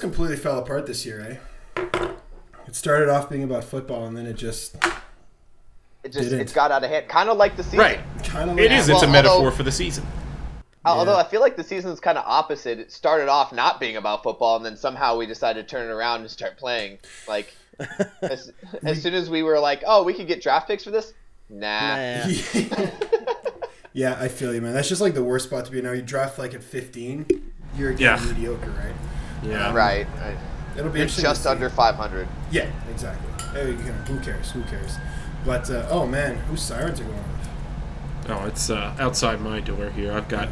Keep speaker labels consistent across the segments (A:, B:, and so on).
A: Broncos.
B: Completely fell apart this year, eh? It started off being about football, and then it just
C: It just
B: Didn't.
C: it got out of hand, kind of like the season.
D: Right.
B: kind of
D: It is. It's a metaphor
C: although-
D: for the season.
C: Although
B: Yeah.
C: I feel like the season's kind of opposite. It started off not being about football, and then somehow we decided to turn it around and start playing. Like as, as soon as we were like, "Oh, we could get draft picks for this," nah.
B: Yeah, I feel you, man. That's just like the worst spot to be. In. Now you draft like at 15, you're getting
D: Yeah.
B: mediocre, right?
D: Yeah.
C: Right. right.
B: It'll be
C: It's just under 500.
B: Yeah, exactly. Hey, you know, who cares? Who cares? But uh, oh man, whose sirens are going off?
D: Oh, it's uh, outside my door here. I've got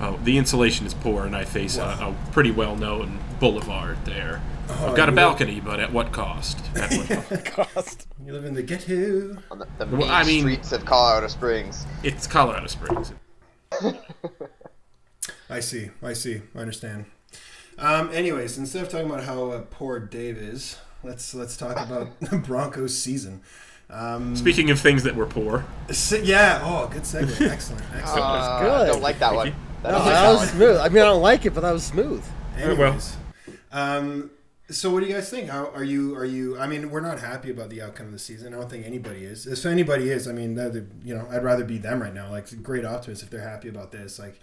D: uh, the insulation is poor, and I face a, a pretty well-known boulevard there.
B: Oh,
D: I've got a
B: you-
D: balcony, but at what cost? At what cost?
E: Cost.
B: You live in the ghetto.
C: On the, the
D: Well, I mean-
C: streets of Colorado Springs.
D: It's Colorado Springs.
B: I see. I see. I understand. Um, anyways, instead of talking about how uh, poor Dave is, let's let's talk about the Broncos season. Um,
D: Speaking of things that were poor,
B: si- yeah. Oh, good segue. Excellent. Excellent.
C: Uh,
E: good.
C: I don't like that one. That
E: No,
C: was
E: that was smooth. I mean, I don't like it, but that was smooth.
B: Anyways, um, so what do you guys think? How are you? Are you? I mean, we're not happy about the outcome of the season. I don't think anybody is. If anybody is, I mean, you know, I'd rather be them right now. Like, great optimists if they're happy about this. Like,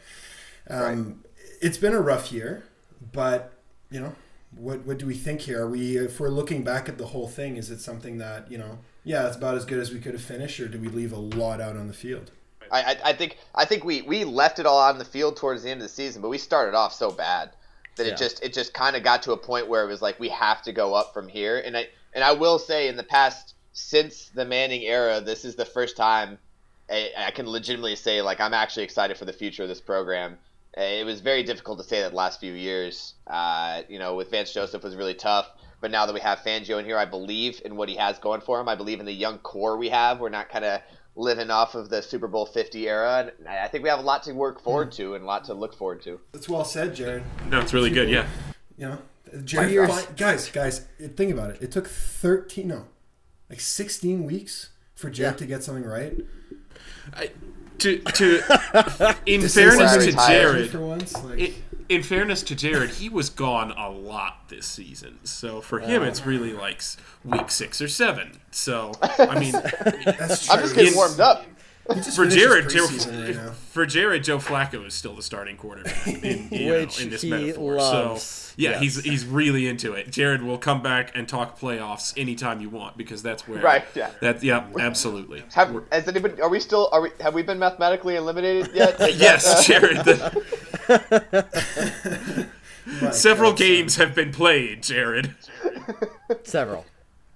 B: um, it's been a rough year, but you know, what what do we think here? Are we, if we're looking back at the whole thing, is it something that you know, yeah, it's about as good as we could have finished, or do we leave a lot out on the field?
C: I, I, I think I think we, we left it all on the field towards the end of the season, but we started off so bad that
E: Yeah.
C: it just it just kind of got to a point where it was like we have to go up from here. And I and I will say in the past since the Manning era, this is the first time I, I can legitimately say like I'm actually excited for the future of this program. It was very difficult to say that the last few years. Uh, you know, with Vance Joseph was really tough. But now that we have Fangio in here, I believe in what he has going for him. I believe in the young core we have. We're not kind of living off of the Super Bowl 50 era. And I I think we have a lot to work forward to and a lot to look forward to.
B: That's well said, Jared.
D: no, it's really good. Yeah,
B: You know, Jared,
E: years.
B: fi- guys, guys, think about it. It took thirteen, no, like sixteen weeks for Jared
E: Yeah.
B: to get something right.
D: I, to to in
B: To
D: fairness to. Jared,
B: once, like,
D: in, in fairness to Jared, he was gone a lot this season. So for him, it's really like week six or seven. So I mean,
B: that's
C: I'm just getting warmed up.
D: For Jared, Joe,
B: preseason right
D: for Jared, Joe Flacco is still the starting quarterback in, you know, in this
E: he
D: metaphor.
E: loves.
D: So yeah,
E: Yes.
D: he's he's really into it. Jared will come back and talk playoffs anytime you want because that's where
C: Right, yeah.
D: That yeah, absolutely.
C: Have,
D: We're-
C: has anybody? Are we still? Are we? Have we been mathematically eliminated yet? That,
D: Yes,
C: uh,
D: Jared. the- several
B: God,
D: games have been played, Jared.
E: Several.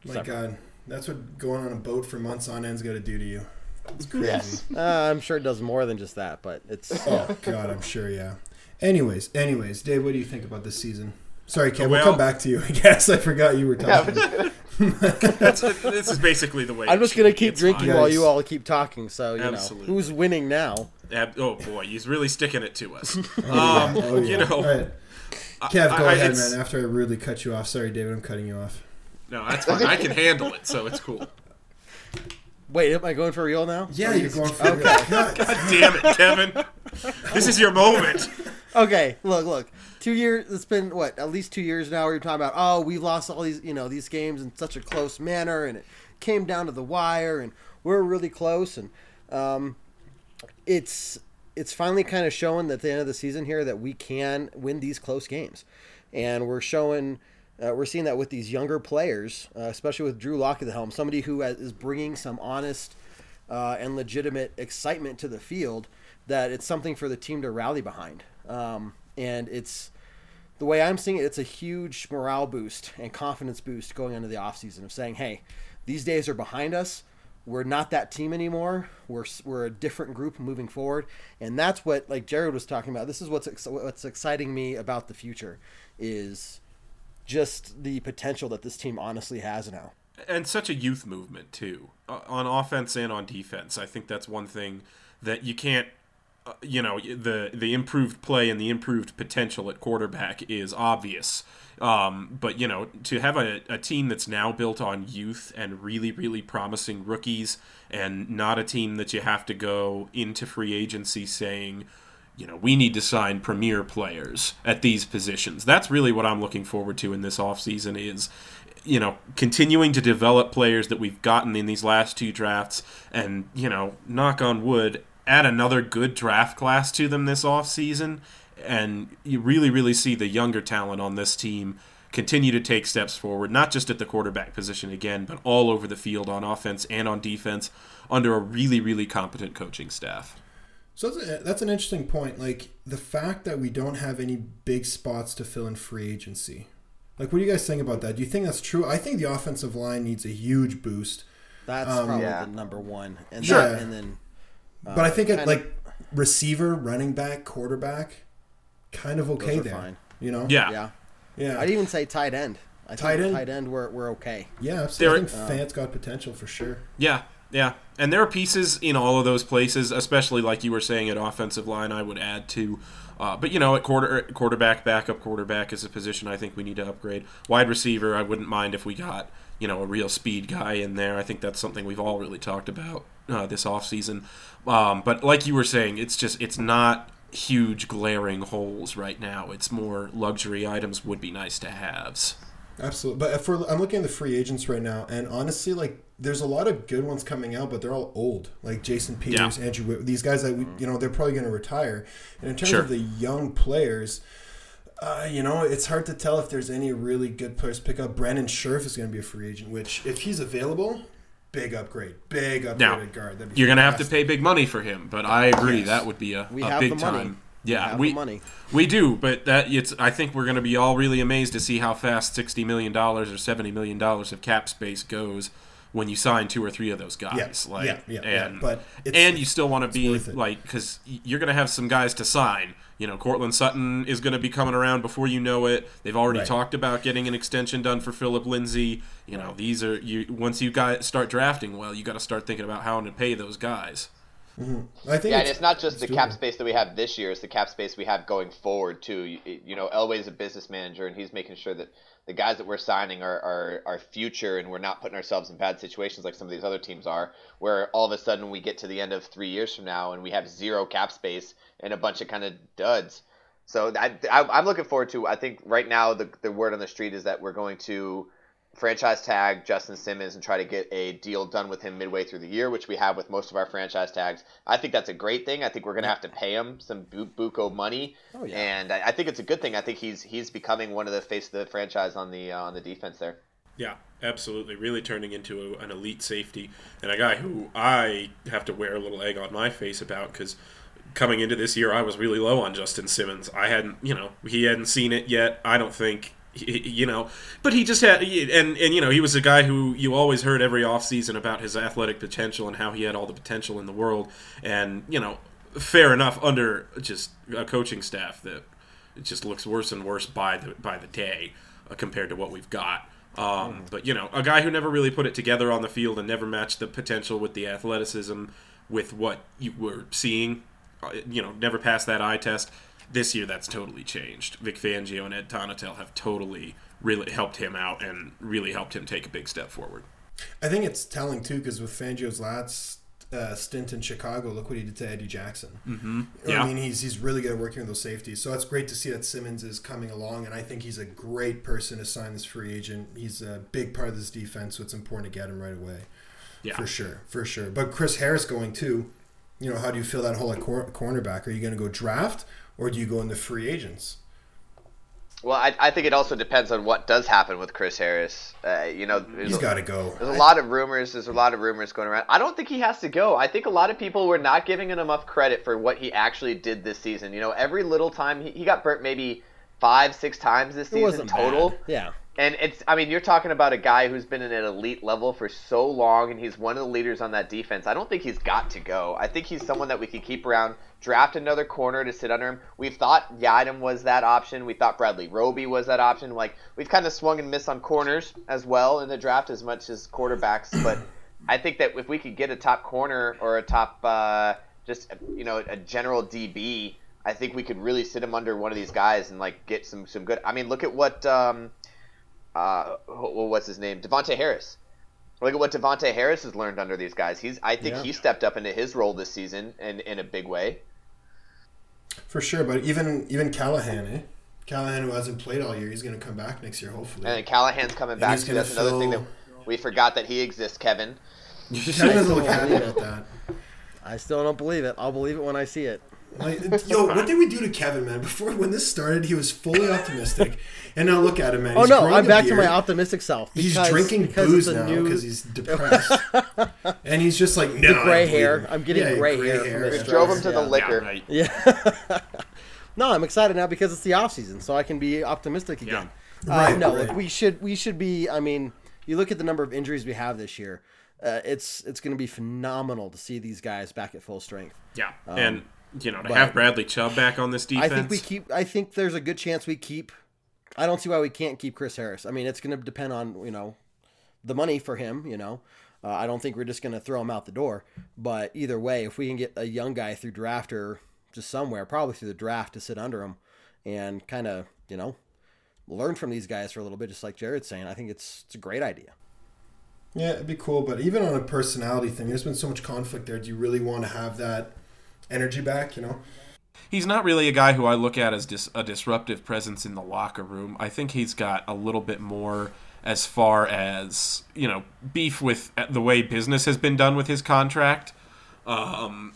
B: My God, that's what going on a boat for months on end's got to do to you. It's crazy.
C: Yes.
E: Uh, I'm sure it does more than just that, but it's
B: Oh God, I'm sure. Yeah. Anyways, anyways, Dave, what do you think about this season? Sorry, Ken. we'll
D: Well-
B: come back to you. I guess I forgot you were talking.
D: That's, this is basically the way.
E: I'm just gonna keep drinking
D: fine.
E: while you all keep talking. So you
D: Absolutely.
E: know who's winning now.
D: Ab- oh boy, he's really sticking it to us. Um,
B: oh yeah.
D: You know,
B: All right. Kev, go
D: I- I-
B: ahead, man. After I rudely cut you off. Sorry, David. I'm cutting you off.
D: no, that's fine. I can handle it, so it's cool.
E: Wait, am I going for real now?
B: Yeah, you're going for
E: Okay.
B: it. God,
D: God damn it, Kevin. this is your moment.
E: okay, look, look. Two years. It's been what? At least two years now. We're talking about. Oh, we've lost all these, you know, these games in such a close manner, and it came down to the wire, and we're really close, and um, it's it's finally kind of showing at the end of the season here that we can win these close games, and we're showing. Uh, we're seeing that with these younger players, uh, especially with Drew Lock at the helm, somebody who has, is bringing some honest uh, and legitimate excitement to the field. That it's something for the team to rally behind, um, and it's the way I'm seeing it. It's a huge morale boost and confidence boost going into the offseason of saying, "Hey, these days are behind us we're not that team anymore. We're we're a different group moving forward, and that's what like Jared was talking about. This is what's what's exciting me about the future is just the potential that this team honestly has now.
D: And such a youth movement too, on offense and on defense. I think that's one thing that you can't uh, you know the the improved play and the improved potential at quarterback is obvious um, but you know, to have a, a team that's now built on youth and really, really promising rookies, and not a team that you have to go into free agency saying, you know, we need to sign premier players at these positions. That's really what I'm looking forward to in this offseason is you know, continuing to develop players that we've gotten in these last two drafts and, you know, knock on wood, add another good draft class to them this offseason and you really, really see the younger talent on this team continue to take steps forward, not just at the quarterback position again, but all over the field on offense and on defense under a really, really competent coaching staff.
B: So that's, a, that's an interesting point. Like the fact that we don't have any big spots to fill in free agency. Like, what do you guys think about that? Do you think that's true? I think the offensive line needs a huge boost.
E: That's um, probably yeah. the number one. And
B: sure.
E: Then, and then,
B: uh, but I think it, like receiver, running back, quarterback kind of okay there. Fine. You know?
D: Yeah.
E: Yeah.
B: Yeah.
E: I'd even say tight end. I
B: tight end.
E: Tight end. We're, we're okay.
B: Yeah, absolutely. I think uh, Fant's got potential for sure.
D: Yeah. Yeah, and there are pieces in all of those places, especially like you were saying at offensive line. I would add to, uh, but you know, at quarter quarterback, backup quarterback is a position I think we need to upgrade. Wide receiver, I wouldn't mind if we got you know a real speed guy in there. I think that's something we've all really talked about uh, this offseason. Um, but like you were saying, it's just it's not huge glaring holes right now. It's more luxury items would be nice to haves.
B: Absolutely, but if we're, I'm looking at the free agents right now, and honestly, like there's a lot of good ones coming out, but they're all old. Like Jason Peters, yeah. Andrew, these guys that we, you know they're probably going to retire. And in terms sure. of the young players, uh, you know, it's hard to tell if there's any really good players to pick up. Brandon Scherff is going to be a free agent, which if he's available, big upgrade, big upgrade
D: now,
B: at guard.
D: You're going to have to pay big money for him, but I agree yes. that would be a, a big time. Yeah,
E: we
D: we, we do, but that it's. I think we're going to be all really amazed to see how fast sixty million dollars or seventy million dollars of cap space goes when you sign two or three of those guys.
B: Yeah,
D: like,
B: yeah, yeah,
D: and
B: yeah. but
D: and you still want to be like because you're going to have some guys to sign. You know, Courtland Sutton is going to be coming around before you know it. They've already right. talked about getting an extension done for Phillip Lindsay. You know, these are you. Once you guys start drafting well, you got to start thinking about how to pay those guys.
B: Mm-hmm. I think
C: yeah, it's, and it's not just the cap space that we have this year; it's the cap space we have going forward too. You, you know, Elway's a business manager, and he's making sure that the guys that we're signing are, are are future, and we're not putting ourselves in bad situations like some of these other teams are, where all of a sudden we get to the end of three years from now and we have zero cap space and a bunch of kind of duds. So I, I, am looking forward to. I think right now the the word on the street is that we're going to franchise tag Justin Simmons and try to get a deal done with him midway through the year, which we have with most of our franchise tags. I think that's a great thing. I think we're going to have to pay him some bu- buco money, oh, yeah. and I, I, think it's a good thing. I think he's he's becoming one of the face of the franchise on the uh, on the defense there.
D: Yeah, absolutely. Really turning into a, an elite safety and a guy who I have to wear a little egg on my face about because coming into this year, I was really low on Justin Simmons. I hadn't, you know, he hadn't seen it yet. I don't think you know. But he just had and and you know he was a guy who you always heard every offseason about his athletic potential and how he had all the potential in the world. And you know fair enough under just a coaching staff that it just looks worse and worse by the by the day uh, compared to what we've got. Um, hmm. but you know a guy who never really put it together on the field and never matched the potential with the athleticism with what you were seeing uh, you know never passed that eye test this year, that's totally changed. Vic Fangio and Ed Donatell have totally really helped him out and really helped him take a big step forward.
B: I think it's telling too because with Fangio's last uh, stint in Chicago, look what he did to Eddie Jackson.
D: Mm-hmm.
B: I mean, he's he's really good at working with those safeties. So it's great to see that Simmons is coming along, and I think he's a great person to sign this free agent. He's a big part of this defense, so it's important to get him right away.
D: Yeah.
B: for sure, for sure. But Chris Harris going too. You know, how do you feel that whole like, cor- cornerback? Are you going to go draft or do you go into free agents?
C: Well, I, I think it also depends on what does happen with Chris Harris. Uh, you know,
B: He's got to go.
C: There's a lot of rumors. There's a lot of rumors going around. I don't think he has to go. I think a lot of people were not giving him enough credit for what he actually did this season. You know, every little time he, he got burnt maybe five, six times this season total.
E: bad. Yeah.
C: And it's, I mean, you're talking about a guy who's been at an elite level for so long, and he's one of the leaders on that defense. I don't think he's got to go. I think he's someone that we could keep around, draft another corner to sit under him. We've thought Yiadom was that option. We thought Bradley Roby was that option. Like, we've kind of swung and missed on corners as well in the draft as much as quarterbacks. But I think that if we could get a top corner or a top, uh, just, you know, a general DB, I think we could really sit him under one of these guys and, like, get some, some good. I mean, look at what. Um, uh, what's his name? Davontae Harris. Look at what Davontae Harris has learned under these guys. He's, I think,
B: Yeah.
C: he stepped up into his role this season in, in a big way.
B: For sure, but even even Callahan, eh? Callahan, who hasn't played all year, he's going to come back next year, hopefully.
C: And Callahan's coming
B: And
C: back. So
B: gonna
C: that's another thing that we forgot that he exists, Kevin.
B: Kevin doesn't look happy about that.
E: I still don't believe it. I'll believe it when I see it.
B: Like, yo, what did we do to Kevin, man? Before when this started, he was fully optimistic, and now look at him, man.
E: Oh no, I'm
B: a
E: back to my optimistic self.
B: He's drinking
E: because
B: booze
E: it's a
B: now
E: new-
B: because he's depressed, and he's just like, no,
E: The gray
B: I believe
E: hair.
B: him."
E: I'm getting
B: Yeah,
E: gray hair from
C: We
E: this
C: drove him
E: stress.
C: to the
E: Yeah.
C: liquor.
E: Yeah. no, I'm excited now because it's the off season, so I can be optimistic again. Uh,
B: Right,
E: no,
B: right.
E: look, we should we should be. I mean, you look at the number of injuries we have this year. Uh, it's it's going to be phenomenal to see these guys back at full strength.
D: Yeah,
E: Um,
D: and you know to
E: but
D: have Bradley Chubb back on this defense.
E: I think we keep. I think there's a good chance we keep. I don't see why we can't keep Chris Harris. I mean, it's going to depend on you know, the money for him. You know, uh, I don't think we're just going to throw him out the door. But either way, if we can get a young guy through draft or just somewhere, probably through the draft, to sit under him and kind of you know, learn from these guys for a little bit, just like Jared's saying, I think it's it's a great idea.
B: Yeah, it'd be cool, but even on a personality thing, there's been so much conflict there. Do you really want to have that energy back? You know,
D: He's not really a guy who I look at as dis- a disruptive presence in the locker room. I think he's got a little bit more as far as you know beef with uh, the way business has been done with his contract. Um,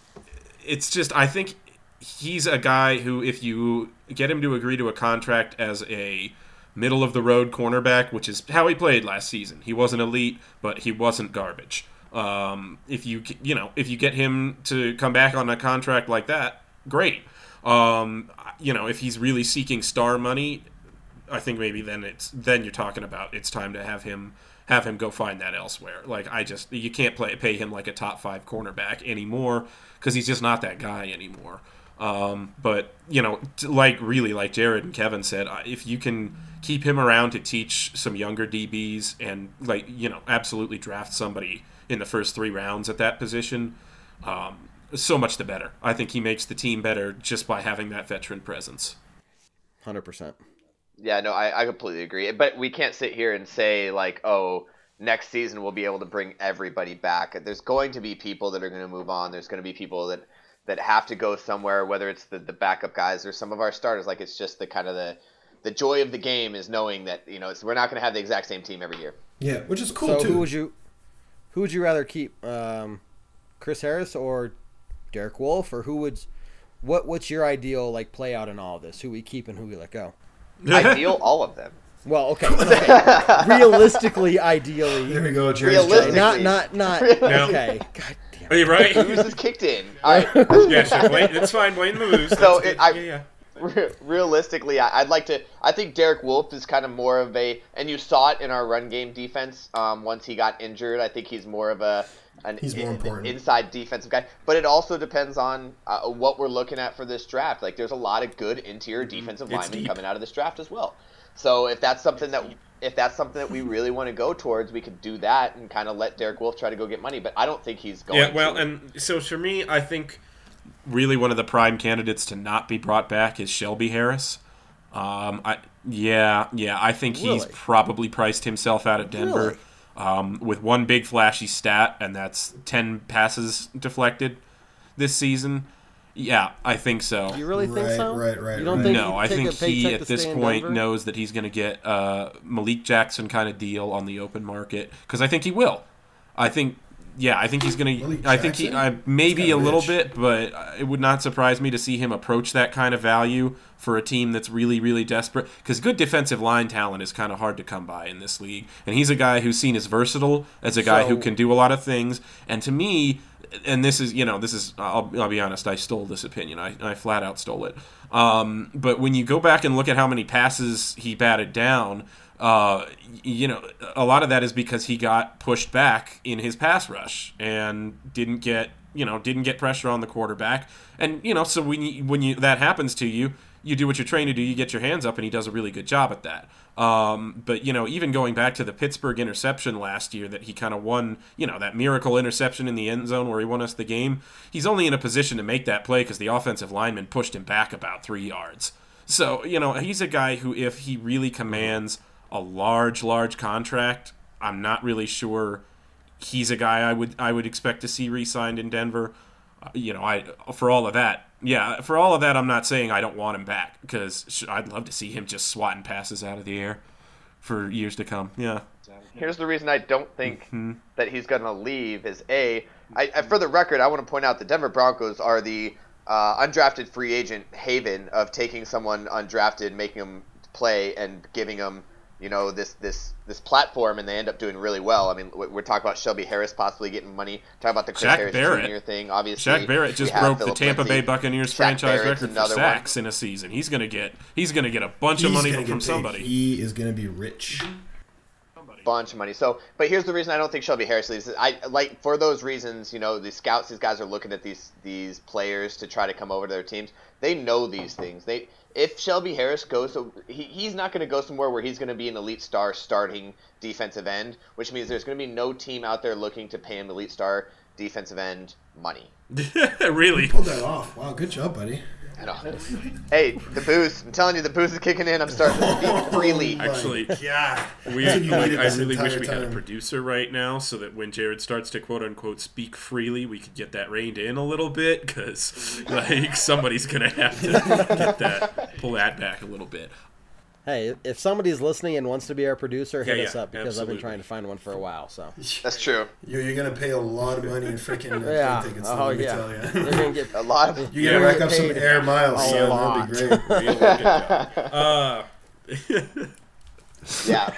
D: it's just I think he's a guy who, if you get him to agree to a contract as a middle of the road cornerback, which is how he played last season, he wasn't elite, but he wasn't garbage. Um, if you you know if you get him to come back on a contract like that, great. Um, you know if he's really seeking star money, I think maybe then it's then you're talking about it's time to have him have him go find that elsewhere. Like I just you can't play pay him like a top five cornerback anymore because he's just not that guy anymore. Um, but you know, like really, like Jared and Kevin said, if you can keep him around to teach some younger DBs and like you know, absolutely draft somebody in the first three rounds at that position, um, so much the better. I think he makes the team better just by having that veteran presence.
E: Hundred percent.
C: Yeah, no, I, I completely agree. But we can't sit here and say like, oh, next season we'll be able to bring everybody back. There's going to be people that are going to move on. There's going to be people that that have to go somewhere, whether it's the, the backup guys or some of our starters. Like it's just the kind of the the joy of the game is knowing that you know it's, we're not going to have the exact same team every year.
B: yeah, which is cool
E: so
B: too.
E: who would you, who would you rather keep, um, Chris Harris or Derek Wolfe, or who would, what what's your ideal like play out in all of this? Who we keep and who we let go?
C: Ideal, all of them.
E: Well, okay, okay. realistically, ideally,
B: there we go,
E: okay,
B: Jared's
C: Realistically.
E: not not not
D: No.
E: okay. God damn.
D: Are you right?
C: Booze is kicked in. All right.
D: yeah, sure. Blame, it's fine. Blame the moves.
C: So it. I,
D: yeah, yeah.
C: Re- realistically, I- I'd like to. I think Derek Wolfe is kind of more of a, and you saw it in our run game defense. Um, once he got injured, I think he's more of a an
B: He's more
C: in-
B: important.
C: inside defensive guy. But it also depends on uh, what we're looking at for this draft. Like, there's a lot of good interior defensive
D: It's
C: linemen
D: deep.
C: coming out of this draft as well. So if that's something that if that's something that we really want to go towards, we could do that and kind of let Derek Wolfe try to go get money. But I don't think he's going.
D: Yeah, well,
C: to.
D: and so for me, I think really one of the prime candidates to not be brought back is Shelby Harris. Um, I yeah, yeah, I think he's probably priced himself out of Denver.
E: Really?
D: um, with one big flashy stat, and that's 10 passes deflected this season. Yeah, I think so.
E: You really think
B: Right,
E: so?
B: right, right,
E: You don't
B: right.
E: think
D: no, I think he at this point
E: Denver?
D: knows that he's going to get a Malik Jackson kind of deal on the open market because I think he will. I think, yeah, I think he's to. I think he, I, maybe a little
B: rich.
D: bit, but it would not surprise me to see him approach that kind of value for a team that's really, really desperate. Because good defensive line talent is kind of hard to come by in this league, and he's a guy who's seen as versatile as a guy who can do a lot of things. And to me, and this is you know this is I'll, I'll be honest I stole this opinion I, I flat out stole it um, but when you go back and look at how many passes he batted down uh, you know a lot of that is because he got pushed back in his pass rush and didn't get you know didn't get pressure on the quarterback and you know so when you when you that happens to you you do what you're trained to do you get your hands up and he does a really good job at that um, but you know, even going back to the Pittsburgh interception last year, that he kind of won, you know, that miracle interception in the end zone where he won us the game. He's only in a position to make that play because the offensive lineman pushed him back about three yards. So you know, he's a guy who, if he really commands a large, large contract, I'm not really sure he's a guy I would I would expect to see re-signed in Denver. Uh, you know, I for all of that, yeah, for all of that, I'm not saying I don't want him back because sh- I'd love to see him just swatting passes out of the air for years to come. Yeah,
C: Here's the reason I don't think
D: Mm-hmm.
C: that he's going to leave is a. I, I, for the record, I want to point out the Denver Broncos are the uh, undrafted free agent haven of taking someone undrafted, making them play, and giving them you know this this this platform, and they end up doing really well. I mean, we- we're talking about Shelby Harris possibly getting money. Talking about the Chris
D: Shaq
C: Harris
D: Barrett.
C: Jr. thing, obviously.
D: Shaq Barrett just
C: have
D: broke the Tampa
C: Lindsay.
D: Bay Buccaneers
C: Shaq
D: franchise
C: Barrett's
D: record for
C: another one.
D: sacks in a season. He's gonna get he's gonna get a bunch
B: He's
D: of money
B: gonna
D: from
B: get paid.
D: somebody.
B: He is going to be rich.
C: bunch of money. So, but here's the reason I don't think Shelby Harris leaves. I like for those reasons. You know, the scouts, these guys are looking at these these players to try to come over to their teams. They know these things. They if Shelby Harris goes he, he's not going to go somewhere where he's going to be an elite star starting defensive end, which means there's going to be no team out there looking to pay him elite star defensive end money.
D: really?
B: Pulled that off. Wow, good job, buddy.
C: Hey, the booze! I'm telling you, the booze is kicking in. I'm starting to speak oh freely.
D: Actually,
B: yeah,
D: we,
B: That's what you
D: like, I really wish
B: entire
D: we had a
B: time.
D: producer right now so that when Jared starts to quote unquote speak freely, we could get that reined in a little bit because like somebody's gonna have to get that pull that back a little bit.
E: Hey, if somebody's listening and wants to be our producer, hit
D: Yeah,
E: us
D: yeah,
E: up because I've been trying to find one for a while. So
C: That's true.
B: You're, you're going to pay a lot of money in freaking uh,
E: Yeah.
B: tickets.
E: Oh,
B: let me
E: yeah.
B: tell you.
E: They're gonna get
C: A lot of
B: You gotta
E: You're
B: rack
E: gonna rack
B: up some air
E: paid
B: miles,
E: a
B: son.
E: lot.
B: That'd be great.
D: Real. Uh,
C: yeah.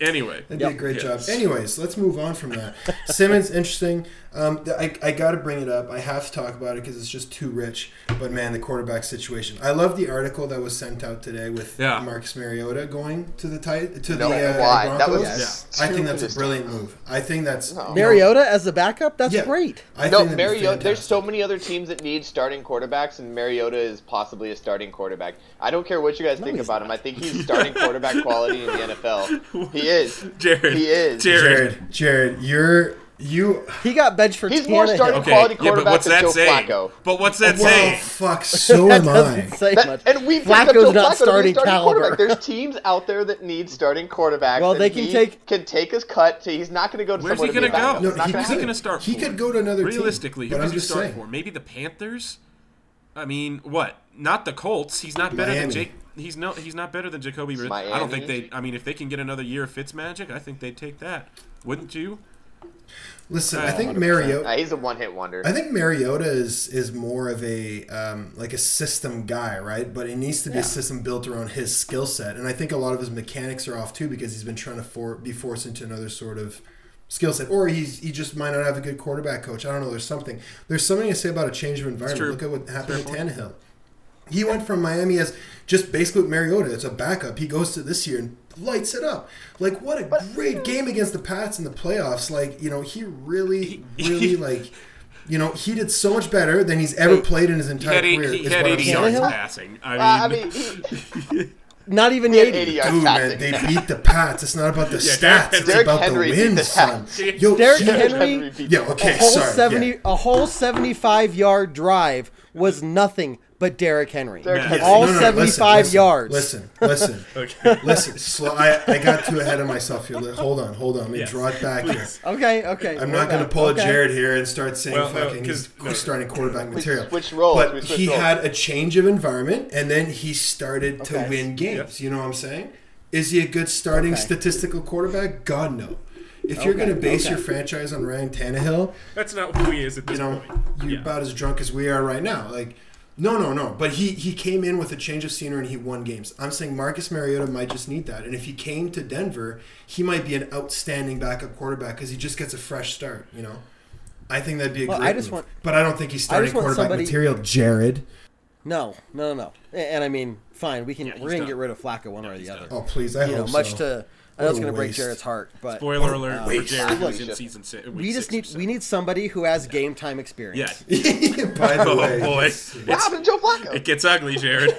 D: anyway,
B: That'd be a great
D: Yes.
B: job. Anyways, let's move on from that. Simmons, interesting. Um, I, I got to bring it up. I have to talk about it because it's just too rich. But man, the quarterback situation. I love the article that was sent out today with
D: Yeah.
B: Marcus Mariota going to the tight to
C: No,
B: the uh,
C: why? That
B: Broncos.
C: was
B: I think that's a brilliant move. I think that's
C: No.
B: you know,
E: Mariota as the backup. That's
B: Yeah.
E: great.
B: I
C: no,
B: think
C: Mariota. There's so many other teams that need starting quarterbacks, and Mariota is possibly a starting quarterback. I don't care what you guys think
E: he's
C: about him. I think he's starting quarterback quality in the NFL. He is.
D: Jared,
C: He is.
D: Jared.
B: Jared, Jared, you're you.
E: He got benched for
C: He's more
E: Tannehill.
C: starting
D: Okay,
C: quality
D: yeah, but
C: quarterback
D: what's
C: than
D: that
C: Joe
D: saying?
C: Flacco.
D: But what's that
B: Well,
D: saying?
B: fuck. So
E: that
B: am I.
E: doesn't say
C: That-
E: much.
C: and we've talked about
E: Flacco's
C: Joe
E: not
C: Flacco to be
E: starting
C: quarterback.
E: caliber.
C: There's teams out there that need starting quarterbacks.
E: Well, they can
C: he
E: take-
C: can take his cut. To, he's not going to go to
D: Where's he gonna go?
B: No,
C: He's not
B: he
C: gonna
D: Who's he
B: could.
D: going to start
B: He
D: for?
B: could go to another team,
D: Realistically, who
B: but
D: does he
B: just
D: start
B: saying.
D: for? Maybe the Panthers. I mean, what? Not the Colts. He's not better
B: Miami.
D: than Jake. He's no. He's not better than Jacoby. Brissett. I don't think
C: Miami.
D: they. I mean, if they can get another year of Fitzmagic, I think they'd take that. Wouldn't you?
B: Listen, I
D: Uh,
B: think
D: 100%.
B: Mariota.
C: Nah, he's a one-hit wonder.
B: I think Mariota is is more of a um, like a system guy, right? But it needs to be a system built around his skill set, and I think a lot of his mechanics are off too because he's been trying to for, be forced into another sort of skill set, or he's he just might not have a good quarterback coach. I don't know. There's something. There's something to say about a change of environment. Look at what happened with Tannehill. He went from Miami as just basically with Mariota. It's a backup. He goes to this year and lights it up. Like what a great game against the Pats in the playoffs. Like you know he really, really like. You know, he did so much better than he's ever played in his
D: He
B: entire
D: had,
B: career.
D: he
B: is
D: had
B: what I'm
D: 80
B: saying.
D: yards passing. I mean,
C: Uh, I mean,
E: Not even
C: he
E: 80.
C: 80 yards
B: Dude, man, they beat the Pats. It's not about the
D: Yeah,
B: stats. It's
C: Derrick
B: about
C: Henry
B: the
C: beat the
B: wins, son. Yo,
E: Derrick
B: he-
E: Henry
B: Yeah, okay,
E: a whole
B: sorry.
E: seventy
B: yeah.
E: a whole seventy five yard drive was nothing but Derrick Henry.
C: Derrick
B: Yes.
E: All
B: No, no, no,
E: 75
B: listen,
E: yards.
B: Listen, listen,
D: Okay.
B: listen. Slow, I, I got too ahead of myself here. Hold on, hold on. Let me
D: Yes.
B: draw it back here.
E: Okay, okay.
B: I'm not going to pull
E: okay.
B: a Jared here and start saying
D: Well, no,
B: fucking
D: 'cause-
B: he's
D: no.
B: starting quarterback material.
C: Which role?
B: But he
C: roles.
B: had a change of environment, and then he started to
E: Okay.
B: win games. You know what I'm saying? Is he a good starting
E: Okay.
B: statistical quarterback? God no. If you're going to base
E: okay.
B: your franchise on Ryan Tannehill,
D: That's not who he is at
B: you know,
D: point.
B: you're
D: Yeah.
B: about as drunk as we are right now. Like, no, no, no. But he he came in with a change of scenery and he won games. I'm saying Marcus Mariota might just need that. And if he came to Denver, he might be an outstanding backup quarterback because he just gets a fresh start. You know, I think that'd be a
E: Well,
B: great.
E: I just
B: move.
E: want-
B: but I don't think he's starting
E: want
B: quarterback
E: somebody-
B: material. Jared.
E: No, no, no, no. And, and I mean, fine. We can.
D: Yeah,
E: we're gonna
D: done.
E: get rid of Flacco one way or the
D: he's
E: other.
D: done.
B: Oh please, I
E: you know,
B: hope
E: much
B: so.
E: to. I know it's gonna break. Jared's heart, but
D: Spoiler uh, alert uh, for
B: waste.
D: Jared
E: Look,
D: who's in season six.
E: we just
D: six
E: need we need somebody who has game time experience.
D: Yeah.
B: By the
D: Oh
B: way,
D: boy,
B: yes.
C: What
D: It's-
C: happened to Joe Flacco?
D: it gets ugly, Jared.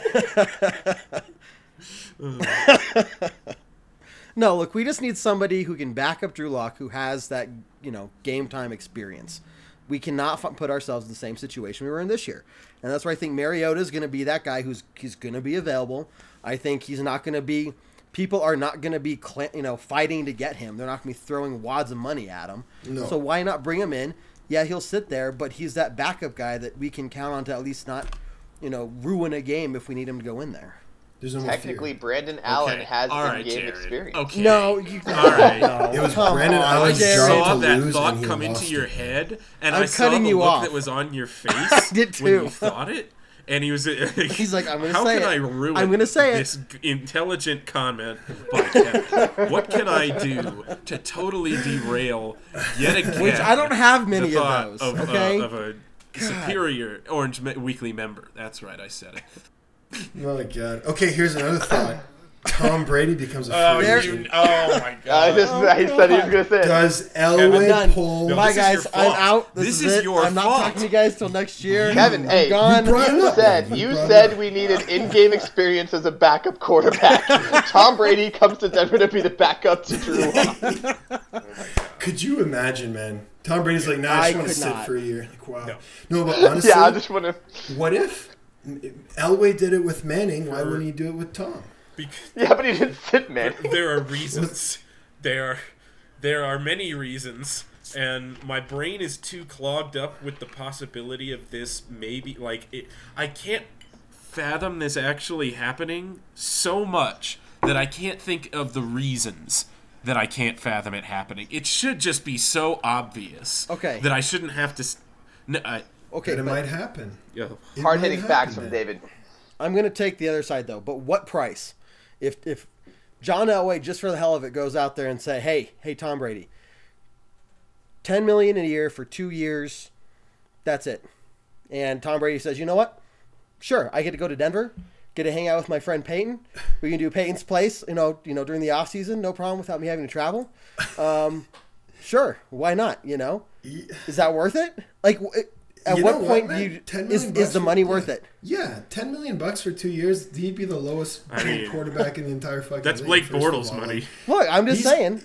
E: No, look, we just need somebody who can back up Drew Lock, who has that you know game time experience. We cannot f- put ourselves in the same situation we were in this year, and that's why I think Mariota is going to be that guy who's he's going to be available. I think he's not going to be. People are not going to be cl- you know fighting to get him. They're not going to be throwing wads of money at him.
B: No.
E: So why not bring him in? Yeah, he'll sit there, but he's that backup guy that we can count on to at least not, you know, ruin a game if we need him to go in there.
B: There's no
C: Technically,
B: fear.
C: Brandon Allen
D: Okay.
C: has
D: All right,
C: in-game
D: Jared.
C: experience.
D: Okay.
E: No, you,
D: All right.
E: no,
B: It was
E: come
B: Brandon
E: on,
B: Allen's
D: I
B: job
D: saw
B: to
D: that
B: lose,
D: thought
B: and he
D: come into
B: lost
D: your head, and
E: I'm
D: I saw
E: cutting
D: the
E: you
D: look
E: off.
D: that was on your face
E: did
D: when you thought it. And he was.
E: He's like, I'm gonna
D: How
E: say
D: can
E: it.
D: I ruin
E: I'm gonna say
D: this g- intelligent comment by Kevin? what can I do to totally derail yet again?
E: Which I don't have many
D: the
E: of those,
D: Of, uh,
E: okay?
D: of a superior Orange Me- Weekly member. That's right. I said it.
B: Oh my god. Okay, here's another thought. Tom Brady becomes a
D: Oh,
B: free
E: There-
B: agent.
D: oh my
C: Uh, this, he said he was going to say it.
B: Does Elway
E: done.
B: pull?
D: No,
E: Bye, guys. I'm out. This,
D: This
E: is,
D: is
E: it.
D: your
E: I'm not
D: fault.
E: talking to you guys till next year.
C: Kevin,
E: I'm
C: hey,
E: gone.
B: you
C: You said
B: You
C: you
B: brought
C: said we needed in-game experience as a backup quarterback. Tom Brady comes to Denver to be the backup to Drew Lock.
B: Could you imagine, man? Tom Brady's like, nah, I
E: I
B: just want to sit
E: not.
B: for a year. Like, wow.
D: No.
B: No, but honestly,
C: yeah, I just want to.
B: what if Elway did it with Manning? Why wouldn't he do it with Tom?
D: Because
C: Yeah, but he didn't sit, man.
D: there are reasons. There are there are many reasons, and my brain is too clogged up with the possibility of this maybe like it. I can't fathom this actually happening so much that I can't think of the reasons that I can't fathom it happening. It should just be so obvious.
E: Okay.
D: That I shouldn't have to. No, I,
E: Okay,
B: That it might happen.
D: yeah.
C: Hard-hitting
B: might
C: facts from
B: man.
C: David.
E: I'm going to take the other side though. But what price? If if John Elway just for the hell of it goes out there and say, "Hey, hey, Tom Brady, ten million a year for two years, that's it," and Tom Brady says, "You know what? Sure, I get to go to Denver." Get to hang out with my friend Peyton. We can do Peyton's place, you know, you know, during the off season, no problem without me having to travel. Um, sure, why not? You know, is that worth it? Like, w- at
B: You
E: what
B: know what,
E: point do you
B: 10
E: is is
B: bucks
E: the
B: for-
E: money
B: yeah.
E: worth it?
B: Yeah, ten million bucks for two years. He'd be the lowest
D: I
B: paid
D: mean,
B: quarterback in the entire fucking.
D: That's
B: league,
D: Blake
B: first
D: Bortles money.
E: Look, I'm just
B: He's-
E: saying.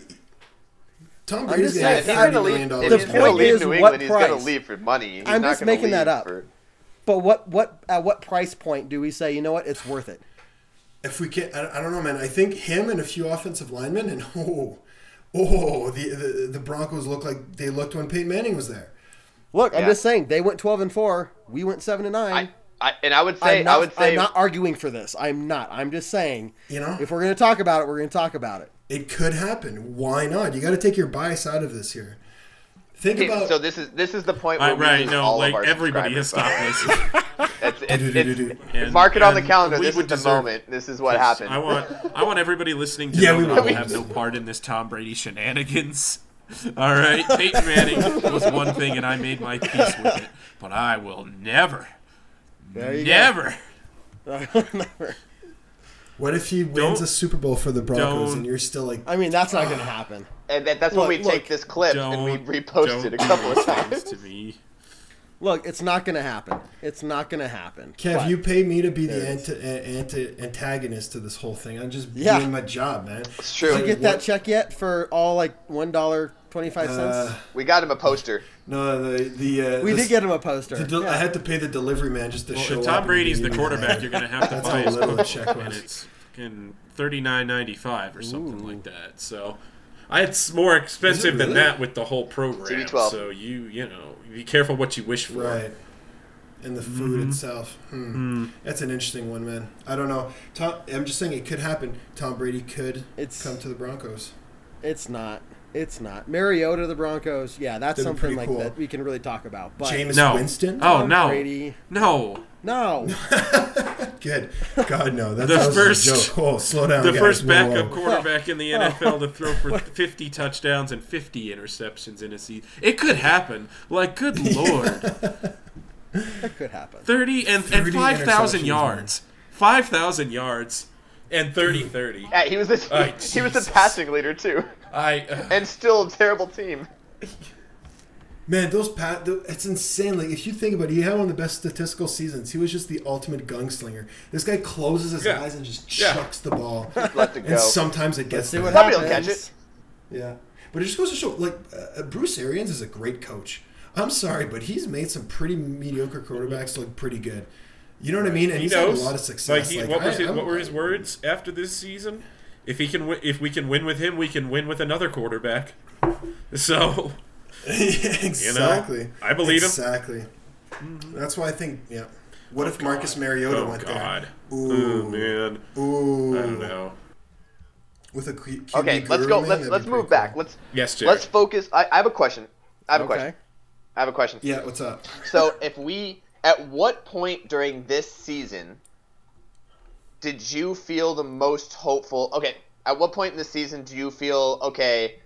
B: Tom
E: I'm
B: Brady's gonna
E: saying,
B: get
E: if
B: thirty
E: he's
B: million dollars.
E: The
C: he's going to
E: point
C: leave
E: is,
C: New
E: what
C: England, he's going to leave for money. He's
E: I'm
C: not
E: just
C: gonna
E: making that up.
C: For,
E: But what what at what price point do we say, you know what, it's worth it?
B: if we can, I, I don't know, man. I think him and a few offensive linemen, and oh, oh, the the, the Broncos look like they looked when Peyton Manning was there.
E: Look, I'm just saying they went 12 and 4, we went 7 and 9.
C: I, I, and I would say,
E: I'm not,
C: I would say,
E: I'm not arguing for this. I'm not. I'm just saying,
B: You know?
E: if we're going to talk about it, we're going to talk about it.
B: It could happen. Why not? You got to take your bias out of this here. Think
C: Okay,
B: about
C: so this is this is the point where
D: I,
C: we
D: right,
C: lose
D: no,
C: all
D: like
C: of our
D: everybody has
C: subscribers.
D: stopped listening.
C: It's, it's,
B: Do-do-do-do-do.
C: it's,
D: And-
C: mark it on the calendar.
D: we
C: This is
D: would
C: the
D: deserve-
C: moment. This is what happened.
D: I want I want everybody listening to
B: Yeah,
D: know
B: we
D: that. I will have no part in this Tom Brady shenanigans. All right, Peyton Manning was one thing, and I made my peace with it. But I will never,
E: There you
D: never.
E: go.
B: what if he wins
D: Don't-
B: a Super Bowl for the Broncos and you're still like,
E: I mean, that's not going to happen.
C: and that, that's when we
E: look,
C: take this clip and we repost it a couple of times.
D: to me.
E: Look, it's not going to happen. It's not going to happen.
B: Kev,
E: But-
B: you pay me to be the anti, anti antagonist to this whole thing. I'm just
E: Yeah.
B: doing my job, man.
C: It's true.
E: Did you get that check yet for all like $1.25?
B: Uh,
C: we got him a poster.
B: No, the the uh,
E: We
B: the-
E: did get him a poster.
B: del-
E: Yeah.
B: I had to pay the delivery man just to
D: Well,
B: show
D: if
B: up.
D: Tom
B: and
D: Brady's the quarterback, you're going to have to
B: That's
D: buy
B: how
D: his
B: little the
D: cookbook,
B: check
D: and it's fucking thirty nine ninety five or something like that. So, I it's more expensive than
B: really?
D: that with the whole program.
C: TB12.
D: So you you know be careful what you wish for.
B: Right. And the food itself. Hmm. That's an interesting one, man. I don't know. Tom, I'm just saying it could happen. Tom Brady could
E: It's-
B: come to the Broncos.
E: It's not. It's not. Mariota, the Broncos. Yeah, that's
B: That'd
E: something like
B: cool.
E: that we can really talk about. But
B: Jameis
D: No.
B: Winston?
D: Oh
E: Tom
D: no.
E: Brady.
D: No.
E: No.
B: Good. God, no. That,
D: The
B: that was
D: first-
B: a joke. Oh, slow down,
D: The
B: guys.
D: first backup
B: whoa.
D: quarterback in the NFL to throw for 50 touchdowns and 50 interceptions in a season. It could happen. Like, good lord.
E: That could happen.
D: 30 and, and 5,000 yards. 5,000 yards and 30 30.
C: Yeah, he was the
D: Oh,
C: he was the passing leader too,
D: I. Uh,
C: and still a terrible team.
B: Man, those pat it's insane. Like if you think about it, he had one of the best statistical seasons. He was just the ultimate gunslinger. This guy closes his
D: Yeah.
B: eyes and just
D: Yeah.
B: chucks the ball.
C: Let it go.
B: and sometimes it gets there.
E: what
C: Somebody will catch it.
B: Yeah, but it just goes to show, like uh, Bruce Arians is a great coach. I'm sorry, but he's made some pretty mediocre quarterbacks look pretty good. You know what I mean? And
D: he
B: he's
D: knows.
B: had a lot of success.
D: Like, he,
B: Like,
D: what, was
B: I-
D: his, what were his words after this season? If he can, wi- if we can win with him, we can win with another quarterback. So
B: exactly.
D: I believe him.
B: exactly. Mm-hmm. That's why I think. Yeah. What oh, if Marcus Mariota
D: oh
B: went
D: God,
B: there?
D: oh
B: Ooh,
D: man,
B: ooh.
D: I don't know.
B: With a Q- QB
C: Okay, let's go.
B: man,
C: Let's let's move
B: pretty
C: back. Let's
D: Yes, Jared.
C: let's focus. I, I have a question. I have a
E: Okay.
C: question. I have a question.
B: Yeah. What's up?
C: So if we, at what point during this season, did you feel the most hopeful? Okay, at what point in the season do you feel okay?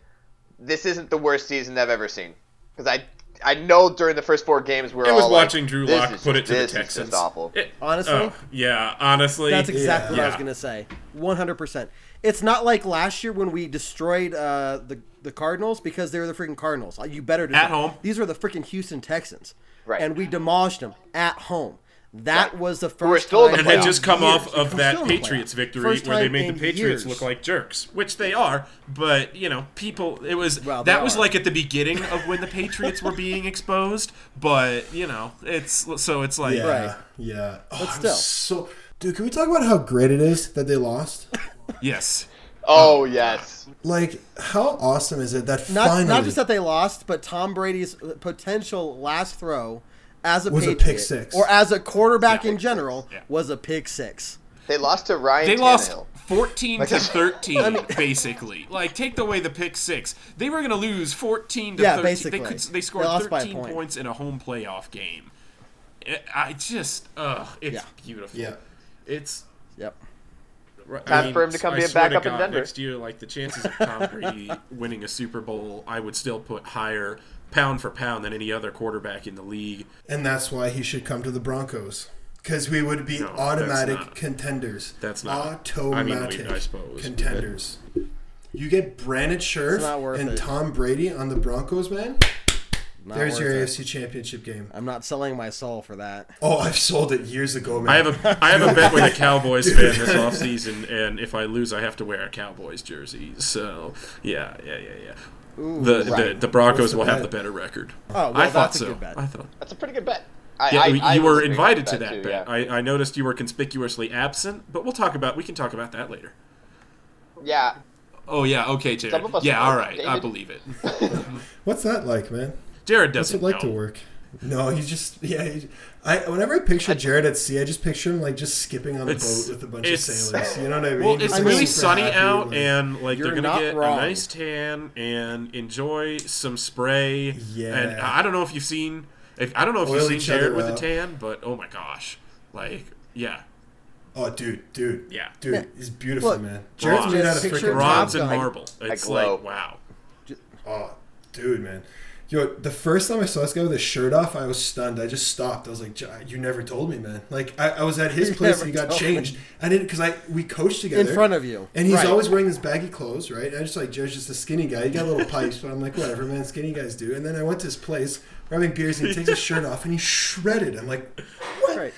C: This isn't the worst season I've ever seen because I I know during the first four games we we're
D: I was
C: all like,
D: watching Drew
C: "This
D: Lock put it
C: just-
D: to the
C: this is
D: Texans.
C: just awful.
D: It-
E: Honestly?
D: oh, yeah, honestly,
E: That's exactly what I was going to say. 100%. It's not like last year when we destroyed uh, the the Cardinals because they were the freaking Cardinals. Uh, You better
D: At home.
E: These were the freaking Houston Texans.
C: Right.
E: And we demolished them at home. That
C: Right.
E: was the
C: Who were
E: first
C: still in
E: time
D: and had just come
E: years.
D: off of
E: We're
D: that
E: still in the
D: Patriots victory
E: First
D: where they made the Patriots
E: years.
D: look like jerks, which they are. But you know, people, it was
E: Well,
D: that was
E: are.
D: like at the beginning of when the Patriots were being exposed. But you know, it's so it's like
B: Yeah.
E: Right.
B: Yeah. Oh,
E: But
B: I'm
E: still.
B: so dude, can we talk about how great it is that they lost?
D: yes,
C: Oh yes,
B: Like, how awesome is it that
E: Not,
B: finally
E: not just that they lost, but Tom Brady's potential last throw as a
B: Was a pick six.
E: or as a quarterback in general
D: Yeah.
E: was a pick six.
C: they lost to Ryan.
D: they
C: Tannehill.
D: lost. 14 to
C: Like-
D: 13 basically like take away the pick six they were going to lose 14 to
E: Yeah,
D: 13
E: basically.
D: they could they scored
E: They lost by a
D: 13
E: point.
D: points in a home playoff game it, i just ugh it's
E: Yeah.
D: beautiful
B: Yeah.
D: it's
E: Yep.
D: Right,
C: Time for him to come
D: I
C: be a
D: swear to
C: backup in Denver.
D: Next year, like the chances of Tom Brady winning a Super Bowl, I would still put higher pound for pound than any other quarterback in the league.
B: and that's why he should come to the Broncos. Because we would be
D: No, that's
B: automatic
D: not-
B: contenders.
D: that's not- I
B: automatic
D: mean, I suppose,
B: contenders. You get Brandon Scherff
E: It's not worth
B: and
E: it.
B: Tom Brady on the Broncos, man.
E: Not
B: There's your
E: it.
B: AFC Championship game.
E: I'm not selling my soul for that.
B: Oh, I've sold it years ago, man.
D: I have a I have a bet with a Cowboys fan this offseason, and if I lose, I have to wear a Cowboys jersey. So yeah, yeah, yeah, yeah.
E: Ooh,
D: the, the
E: right.
D: the Broncos
B: What's the
D: will have the better record.
E: Oh, well,
D: I thought
E: that's a
D: so.
E: good bet.
D: I thought.
C: That's a pretty good bet. I,
D: Yeah,
C: I,
D: you
C: I
D: were
C: was a big
D: invited to
C: fan
D: that
C: too,
D: bet.
C: yeah.
D: I, I noticed you were conspicuously absent, but we'll talk about we can talk about that later.
C: yeah,
D: Oh yeah, okay,
C: Some
D: Jared.
C: of us
D: Yeah,
C: All right.
D: all
C: like
D: right, I believe it.
B: What's that like, man?
D: Jared
B: What's
D: doesn't
B: it like
D: know.
B: to work? No, he's just yeah. He, I whenever I picture Jared at sea, I just picture him like just skipping on the
D: It's-
B: boat with a bunch of sailors. You know what I mean?
D: Well,
B: Just,
D: it's
B: like,
D: really sunny
B: happy,
D: out,
B: like-
D: and like
E: You're
D: they're gonna get
E: wrong.
D: a nice tan and enjoy some spray.
B: Yeah.
D: And I don't know if you've seen, if I don't know if
B: Oil
D: you've seen Jared with a tan, but oh my gosh, like yeah,
B: oh, dude, dude,
D: yeah,
B: dude,
E: Yeah.
B: he's beautiful,
E: Look,
B: man. Jared's made out of
E: Picture
B: freaking
D: bronze and
E: Gun.
D: marble. It's
C: glow.
D: like wow.
B: Oh, dude, man. Yo, the first time I saw this guy with his shirt off, I was stunned. I just stopped. I was like, "Ja- "You never told me, man." Like I, I was at his
E: You
B: place and he got changed. I didn't because I we coached together
E: In front of you.
B: and he's
E: Right.
B: always wearing his baggy clothes, right? And I just like Jared's just a skinny guy. He got little pipes, but I'm like, whatever, man. Skinny guys do. And then I went to his place, we're having beers, and he takes his shirt off and he's shredded. I'm like, what?
E: Right.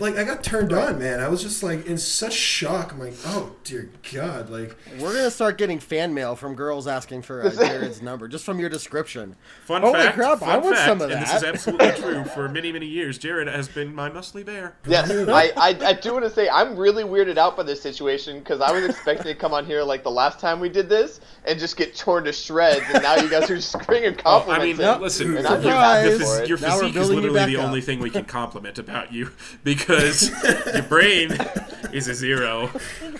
B: Like I got turned on, man. I was just like in such shock. I'm like, oh dear God, like
E: We're gonna start getting fan mail from girls asking for uh, Jared's number just from your description.
D: Fun
E: Holy
D: fact,
E: crap!
D: fun
E: I want
D: fact,
E: some of that.
D: and this is absolutely true. For many, many years, Jared has been my muscly bear.
C: Yes, I, I, I do want to say I'm really weirded out by this situation because I was expecting to come on here like the last time we did this and just get torn to shreds, and now you guys are just screaming
D: Oh, I
C: compliments.
D: mean,
C: and-
D: listen,
C: and
D: your,
C: I'm just
D: the
C: for
D: phys-
C: it.
D: your physique is literally the
E: up.
D: only thing we can compliment about you because your brain is a zero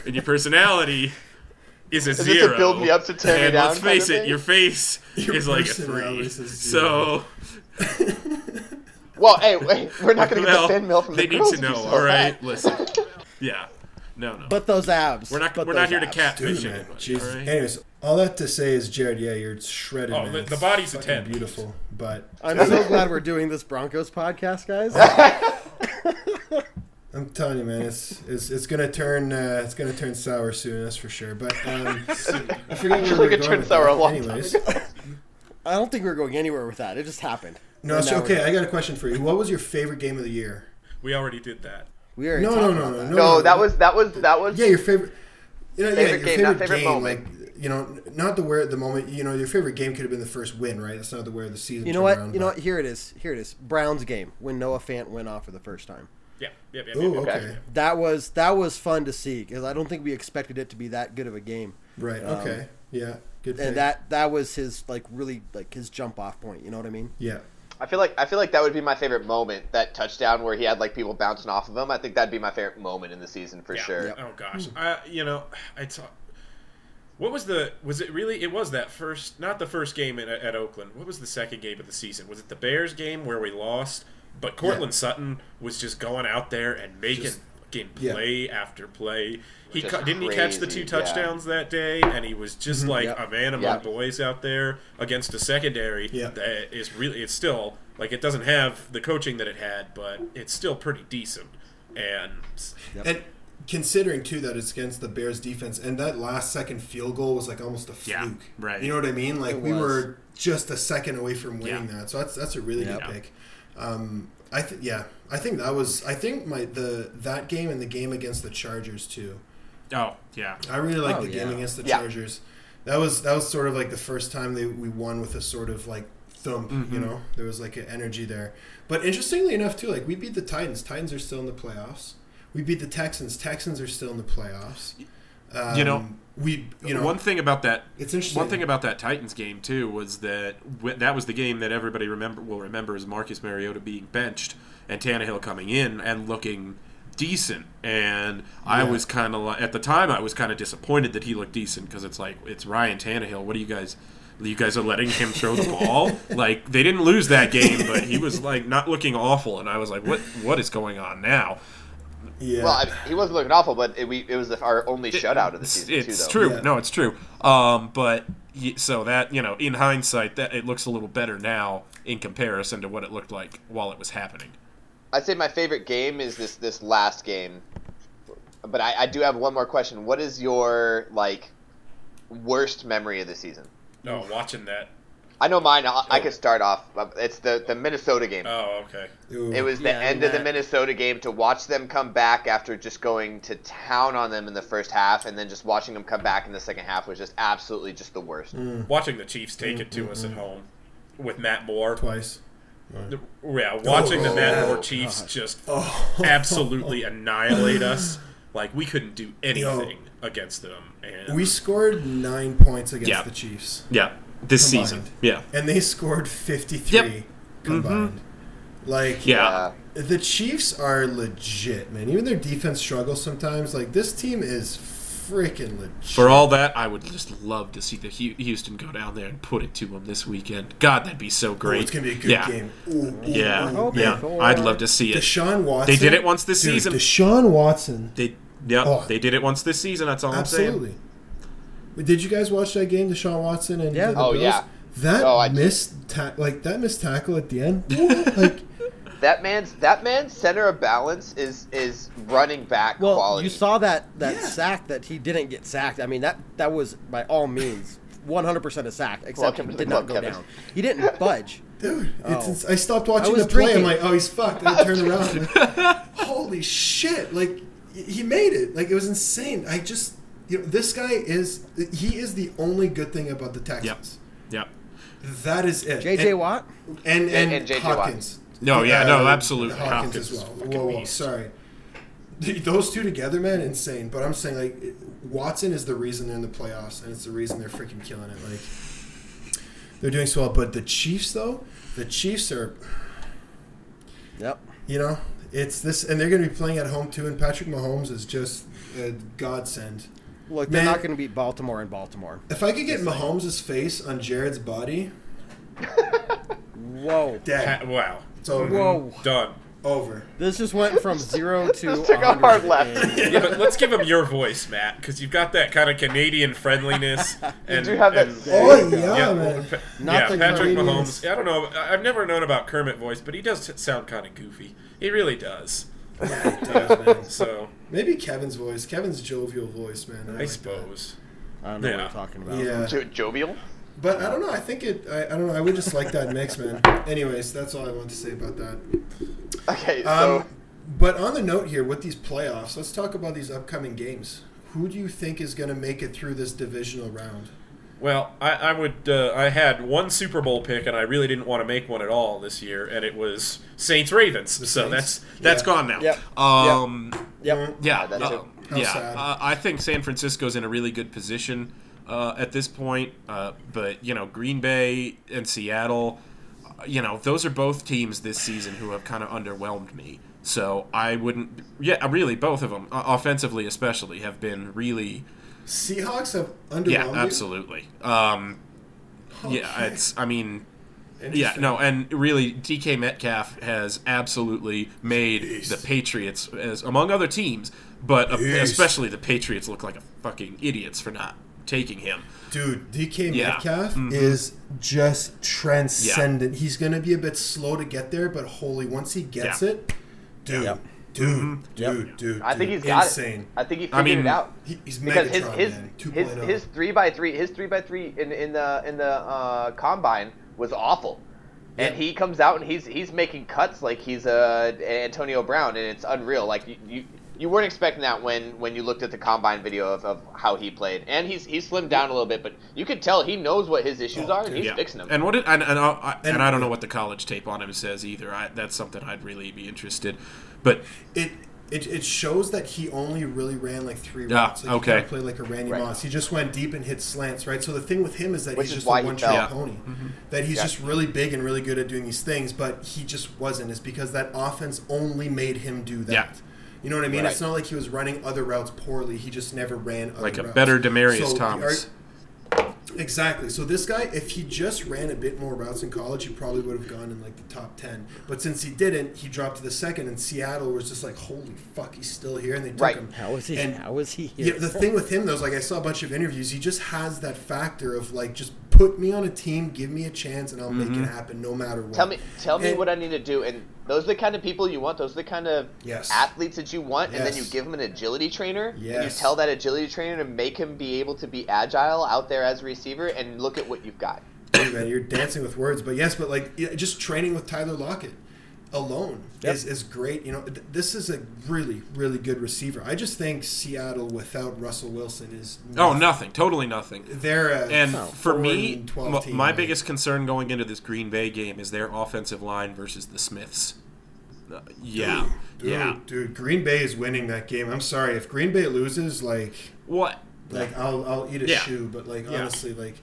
D: and your personality is a
C: Is this
D: zero.
C: build me up to tear me
D: and
C: down
D: let's face it, your face
B: Your
D: is like a three.
B: is a zero.
D: So,
C: Well, hey, wait, we're not going to get
D: well,
C: the fan mail from
D: they
C: the They
D: need
C: girls
D: to know.
C: saw
D: All right,
C: that.
D: listen, yeah, no, no,
E: but those abs.
D: we're not
E: But
D: we're not
E: those
D: here to catfish
B: dude, man,
D: anybody.
B: Jesus.
D: all right?
B: Anyways, all that to say is, Jared, yeah, you're shredded.
D: Oh,
B: man.
D: the- the body's a 10.
B: beautiful, but
E: I'm so glad we're doing this Broncos podcast, guys.
B: I'm telling you, man, it's it's, it's gonna turn uh, it's gonna turn sour soon. That's for sure. But um, I forget where we
C: Look,
B: were
C: it
B: going
C: turned
B: with
C: sour a long time
B: Anyways,
E: I don't think we're going anywhere with that. It just happened.
B: no, so, okay. I got a question for you. What was your favorite game of the year?
D: We already did that.
E: We already
B: No,
E: talked
B: no,
E: about
B: no, no, no.
C: No, that was that was that was
B: Yeah, your favorite. You know, yeah,
C: Favorite
B: your
C: game,
B: favorite,
C: not favorite
B: game,
C: moment.
B: like you know, not the where at the moment. You know, your favorite game could have been the first win, right? That's not the where the season.
E: You know what?
B: around,
E: You know what? Here it is. Here it is. Browns game when Noah Fant went off for the first time.
D: Yeah, yeah, yeah.
B: Ooh,
D: yeah, yeah.
B: okay.
E: That was that was fun to see because I don't think we expected it to be that good of a game.
B: Right.
E: Um,
B: Okay. yeah. Good. pick.
E: And that that was his like really like his jump off point. You know what I mean?
B: Yeah.
C: I feel like I feel like that would be my favorite moment. That touchdown where he had like people bouncing off of him. I think that'd be my favorite moment in the season for
D: Yeah.
C: sure.
D: Oh gosh, I you know I saw. What was the? Was it really? It was that first, not the first game at, at Oakland. What was the second game of the season? Was it the Bears game where we lost? But Courtland Sutton was just going out there and making
B: Just-
D: fucking
B: yeah.
D: play after play. He ca- didn't he catch the
C: crazy,
D: two
C: yeah.
D: touchdowns that day, and he was just mm-hmm. like
E: Yep.
D: a man among
C: Yep.
D: boys out there against a secondary
B: Yeah.
D: that is really. It's still like it doesn't have the coaching that it had, but it's still pretty decent. And
B: And considering too that it's against the Bears defense, and that last second field goal was like almost a
D: Yeah,
B: fluke.
D: right.
B: You know what I mean? Like
E: It
B: we
E: was.
B: were just a second away from winning
D: Yeah.
B: that. So that's that's a really
E: Yep.
B: good pick. Um, I think yeah, I think that was I think my the that game and the game against the Chargers too.
D: oh yeah,
B: I really like
E: Oh,
B: the game
E: yeah.
B: against the
C: Yeah.
B: Chargers. That was that was sort of like the first time they we won with a sort of like thump.
D: Mm-hmm.
B: You know, there was like an energy there. But interestingly enough, too, like we beat the Titans. Titans are still in the playoffs. We beat the Texans. Texans are still in the playoffs. Um,
D: You know,
B: we you know
D: one thing about that
B: It's interesting.
D: One thing about that Titans game too was that w- that was the game that everybody remember will remember as Marcus Mariota being benched and Tannehill coming in and looking decent. And I was kind of like at the time I was kind of disappointed that he looked decent because it's like it's Ryan Tannehill. What are you guys? You guys are letting him throw the ball. like they didn't lose that game, but he was like not looking awful, and I was like, "What? What is going on now?"
B: Yeah.
C: Well, I, he wasn't looking awful, but it, we, it was the, our only shutout of the season
D: It's
C: too, though.
D: true.
B: Yeah.
D: No, it's true. Um, but so that you know, in hindsight, that it looks a little better now in comparison to what it looked like while it was happening.
C: I'd say my favorite game is this this last game. But I, I do have one more question. What is your like worst memory of the season?
D: No, watching that.
C: I know mine. I, I could start off. Uh, it's the the Minnesota game.
D: Oh, okay.
B: Ooh.
C: It was the
E: Yeah,
C: end of the Minnesota game to watch them come back after just going to town on them in the first half, and then just watching them come back in the second half was just absolutely just the worst. Mm.
D: Watching the Chiefs take it to mm-hmm. us at home with Matt Moore.
B: twice.
D: Yeah, watching the oh, Matt
B: Oh,
D: Moore Chiefs just oh. absolutely annihilate us. Like we couldn't do anything against them. And
B: We scored nine points against
D: Yeah.
B: the Chiefs,
D: yeah, this
B: Combined.
D: season. Yeah,
B: and they scored fifty three
D: Yep.
B: combined. Mm-hmm. Like
D: yeah.
B: The Chiefs are legit, man. Even their defense struggles sometimes. Like this team is freaking legit.
D: For all that, I would just love to see the Houston go down there and put it to them this weekend. God, that'd be so
B: Oh,
D: great.
B: it's gonna be a good
D: yeah.
B: game. Ooh, ooh,
D: Yeah,
B: ooh.
E: Hoping
D: yeah.
E: Oh,
D: I'd love to see it.
B: Deshaun Watson.
D: They did it once this
B: Dude,
D: season.
B: Deshaun Watson.
D: They, yeah,
B: Oh.
D: they did it once this season. That's all I'm saying.
B: Absolutely. Wait, Did you guys watch that game, Deshaun Watson and
E: Yeah.
B: the
C: Oh,
B: Bills?
C: yeah.
B: That
C: Oh, I-
B: missed ta- like that missed tackle at the end. like
C: That man's that man's center of balance is is running back
E: Well,
C: quality.
E: you saw that that
B: Yeah.
E: sack that he didn't get sacked. I mean that that was by all means 100% a sack, except
C: Welcome
E: he did not go
C: Kevin.
E: down. He didn't budge.
B: dude, it's,
E: Oh.
B: it's- I stopped watching
E: I was
B: the play. I'm like, oh, he's fucked. And I turn around. Like, holy shit! Like he made it. Like it was insane. I just you know this guy is he is the only good thing about the Texans.
D: Yep.
B: That is it.
E: J.J.
B: And-
E: Watt?
B: and and,
C: And- and J.J. Watt.
B: Hopkins.
D: No, yeah, no,
B: Uh,
D: absolutely.
B: Hopkins,
D: Hopkins
B: as well. Whoa, whoa,
D: beast.
B: sorry. Those two together, man, insane. But I'm saying like Watson is the reason they're in the playoffs, and it's the reason they're freaking killing it. Like they're doing so well. But the Chiefs, though, the Chiefs are,
E: Yep.
B: you know, it's this, and they're going to be playing at home too. And Patrick Mahomes is just a godsend.
E: Look, they're
B: Man.
E: not going to beat Baltimore in Baltimore.
B: If I could get Mahomes' face on Jared's body,
E: Whoa.
B: dead.
D: Ha- wow.
B: It's over.
E: Whoa.
D: Done.
B: Over.
E: This just went from zero to
C: Just took a hard
E: 100
C: left.
E: in-
D: Yeah, but let's give him your voice, Matt, because you've got that kind of Canadian friendliness. And,
C: do have that-
D: and-
B: Oh yeah,
D: yeah,
B: man.
D: Pa-
E: Not
D: yeah,
E: the
D: Patrick
B: Canadians.
D: Mahomes. I don't know. I- I've never known about Kermit voice, but he does t- sound kind of goofy. He really does.
B: Yeah, it does, man.
D: So
B: Maybe Kevin's voice. Kevin's jovial voice, man.
D: I
B: like
D: suppose.
E: I don't know what
D: Yeah.
E: you're talking about.
B: Yeah.
C: Jo- jovial.
B: But I don't know. I think it. I, I don't know. I would just like that mix, man. Anyways, that's all I want to say about that.
C: Okay, so
B: Um, but on the note here, with these playoffs, let's talk about these upcoming games. Who do you think is going to make it through this divisional round?
D: Well, I, I would. Uh, I had one Super Bowl pick, and I really didn't want to make one at all this year, and it was Saints Ravens. So
B: Saints?
D: that's that's
B: Yeah.
D: gone now.
E: Yep.
D: Um,
E: Yep.
D: Yeah,
C: that's
D: uh,
C: it.
D: Yeah. Uh, I think San Francisco's in a really good position uh, at this point, uh, but you know, Green Bay and Seattle, uh, you know, those are both teams this season who have kind of underwhelmed me. So I wouldn't. Yeah, really, both of them, uh, offensively especially, have been really.
B: Seahawks have underwhelmed
D: Yeah, absolutely. Um, Yeah, it's. I mean. Yeah, no, and really, DK Metcalf has absolutely made
B: Beast.
D: the Patriots, as among other teams, but uh,
B: Beast.
D: especially the Patriots look like a fucking idiots for not taking him.
B: Dude, DK
D: Yeah.
B: Metcalf
D: Mhm.
B: is just transcendent. He's going to be a bit slow to get there, but holy, once he gets
D: Yeah.
B: it, dude,
E: Yep.
B: dude, dude, dude,
C: I think he's got
B: insane.
C: it. I think he
D: I
C: figured
D: mean,
C: it out.
B: He, he's
C: because his
B: Megatron,
C: his
B: man. oh.
C: his,
B: 2.0.
C: his three by three his three by three in in the in the uh, combine was awful, and he comes out and he's he's making cuts like he's uh, Antonio Brown, and it's unreal. Like you. you you weren't expecting that when, when you looked at the combine video of, of how he played, and he's he's slimmed down a little bit, but you could tell he knows what his issues
B: Oh,
C: are, and he's
D: Yeah.
C: fixing them.
D: And what? It, and and, I, I, and,
B: And-
D: I don't know what the college tape on him says either. I, that's something I'd really be interested. But
B: it, it it shows that he only really ran like three
D: Yeah,
B: routes. Like
D: okay.
B: He kinda played like a Randy
C: Right.
B: Moss. He just went deep and hit slants, right? So the thing with him is that
C: Which
B: he's
C: is
B: just a one
C: fell.
B: trick
D: Yeah.
B: pony.
D: Mm-hmm.
B: That he's
C: Yeah.
B: just really big and really good at doing these things, but he just wasn't. It's because that offense only made him do that.
D: Yeah.
B: You know what I mean?
C: Right.
B: It's not like he was running other routes poorly. He just never ran other
D: like a
B: routes.
D: better Demaryius
B: So,
D: Thomas.
B: Exactly. So this guy, if he just ran a bit more routes in college, he probably would have gone in like the top ten. But since he didn't, he dropped to the second, and Seattle was just like, "Holy fuck, he's still here!" And they took
C: Right.
B: him.
E: How is he?
B: And-
E: how is he?
B: Yeah, the thing with him though is like I saw a bunch of interviews. He just has that factor of like, just put me on a team, give me a chance, and I'll make
D: Mm-hmm.
B: it happen no matter what.
C: Tell me, tell me what I need to do, and those are the kind of people you want. Those are the kind of
B: Yes.
C: athletes that you want, and then you give them an agility trainer, and you tell that agility trainer to make him be able to be agile out there as a receiver, and look at what you've got.
B: Hey, man, you're dancing with words, but yes, but like just training with Tyler Lockett alone
E: Yep.
B: is, is great. You know, th- this is a really really good receiver. I just think Seattle without Russell Wilson is
D: oh, nothing. Totally nothing.
B: They're a
D: And
B: four
D: for me,
B: and 12
D: m-
B: team,
D: my
B: like-
D: biggest concern going into this Green Bay game is their offensive line versus the Smiths. Uh, yeah,
B: dude,
D: yeah.
B: dude, Green Bay is winning that game. I'm sorry if Green Bay loses, like
D: What?
B: like I'll I'll eat a
D: Yeah.
B: shoe, but like
D: Yeah.
B: honestly, like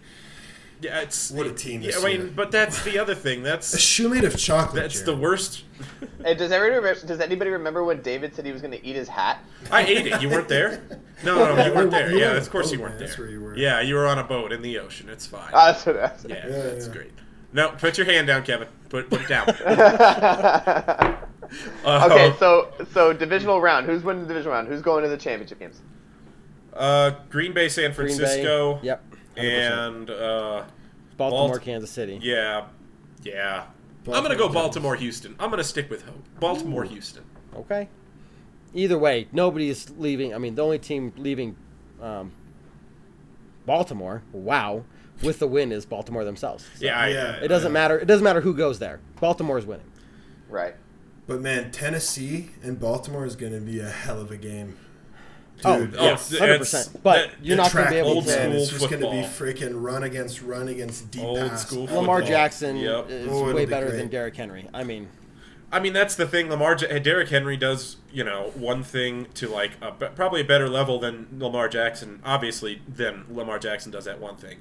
D: Yeah, it's
B: What a team
D: Yeah,
B: this
D: I mean,
B: year.
D: but that's the other thing.
B: That's a
D: That's
B: shoe made of chocolate.
D: that's the worst.
C: And does everybody does anybody remember when David said he was going to eat his hat?
D: I ate it. You weren't there. No, no, you weren't there. Yeah, of course you weren't there.
B: That's where you were.
D: Yeah, you were on a boat in the ocean. It's fine.
C: Oh, that's what that's
D: yeah,
B: Yeah,
D: that's
B: yeah.
D: great. No, put your hand down, Kevin. Put put it down.
C: okay,
D: Uh,
C: so so divisional round. Who's winning the divisional round? Who's going to the championship games?
D: uh, Green Bay, San
E: Green Bay.
D: Francisco.
E: Yep. 100%.
D: And uh,
E: Baltimore,
D: Balt-
E: Kansas City.
D: yeah, yeah. I'm gonna
B: Baltimore,
D: go
B: Kansas.
D: Baltimore, Houston. I'm gonna stick with hope. Baltimore, Houston.
E: Okay. Either way, nobody is leaving. I mean, the only team leaving um, Baltimore, wow, with the win is Baltimore themselves. So
D: Yeah,
B: Yeah.
E: It doesn't matter. It doesn't matter who goes there. Baltimore is winning.
C: Right.
B: But man, Tennessee and Baltimore is going to be a hell of a game.
E: Oh,
B: Dude,
E: oh,
B: yes,
E: 100%. But
B: the-
E: you're not gonna be able
B: meet,
E: to-
B: man, It's
E: Old
B: just going to be freaking run against run against deep
D: Old
B: pass.
D: school
E: Lamar. Jackson
D: Yep.
E: is
B: Oh,
E: way
B: be
E: better
B: great.
E: than Derrick Henry. I mean,
D: I mean, that's the thing. Lamar, J- Derrick Henry does, you know, one thing to like a, probably a better level than Lamar Jackson. Obviously, than Lamar Jackson does that one thing,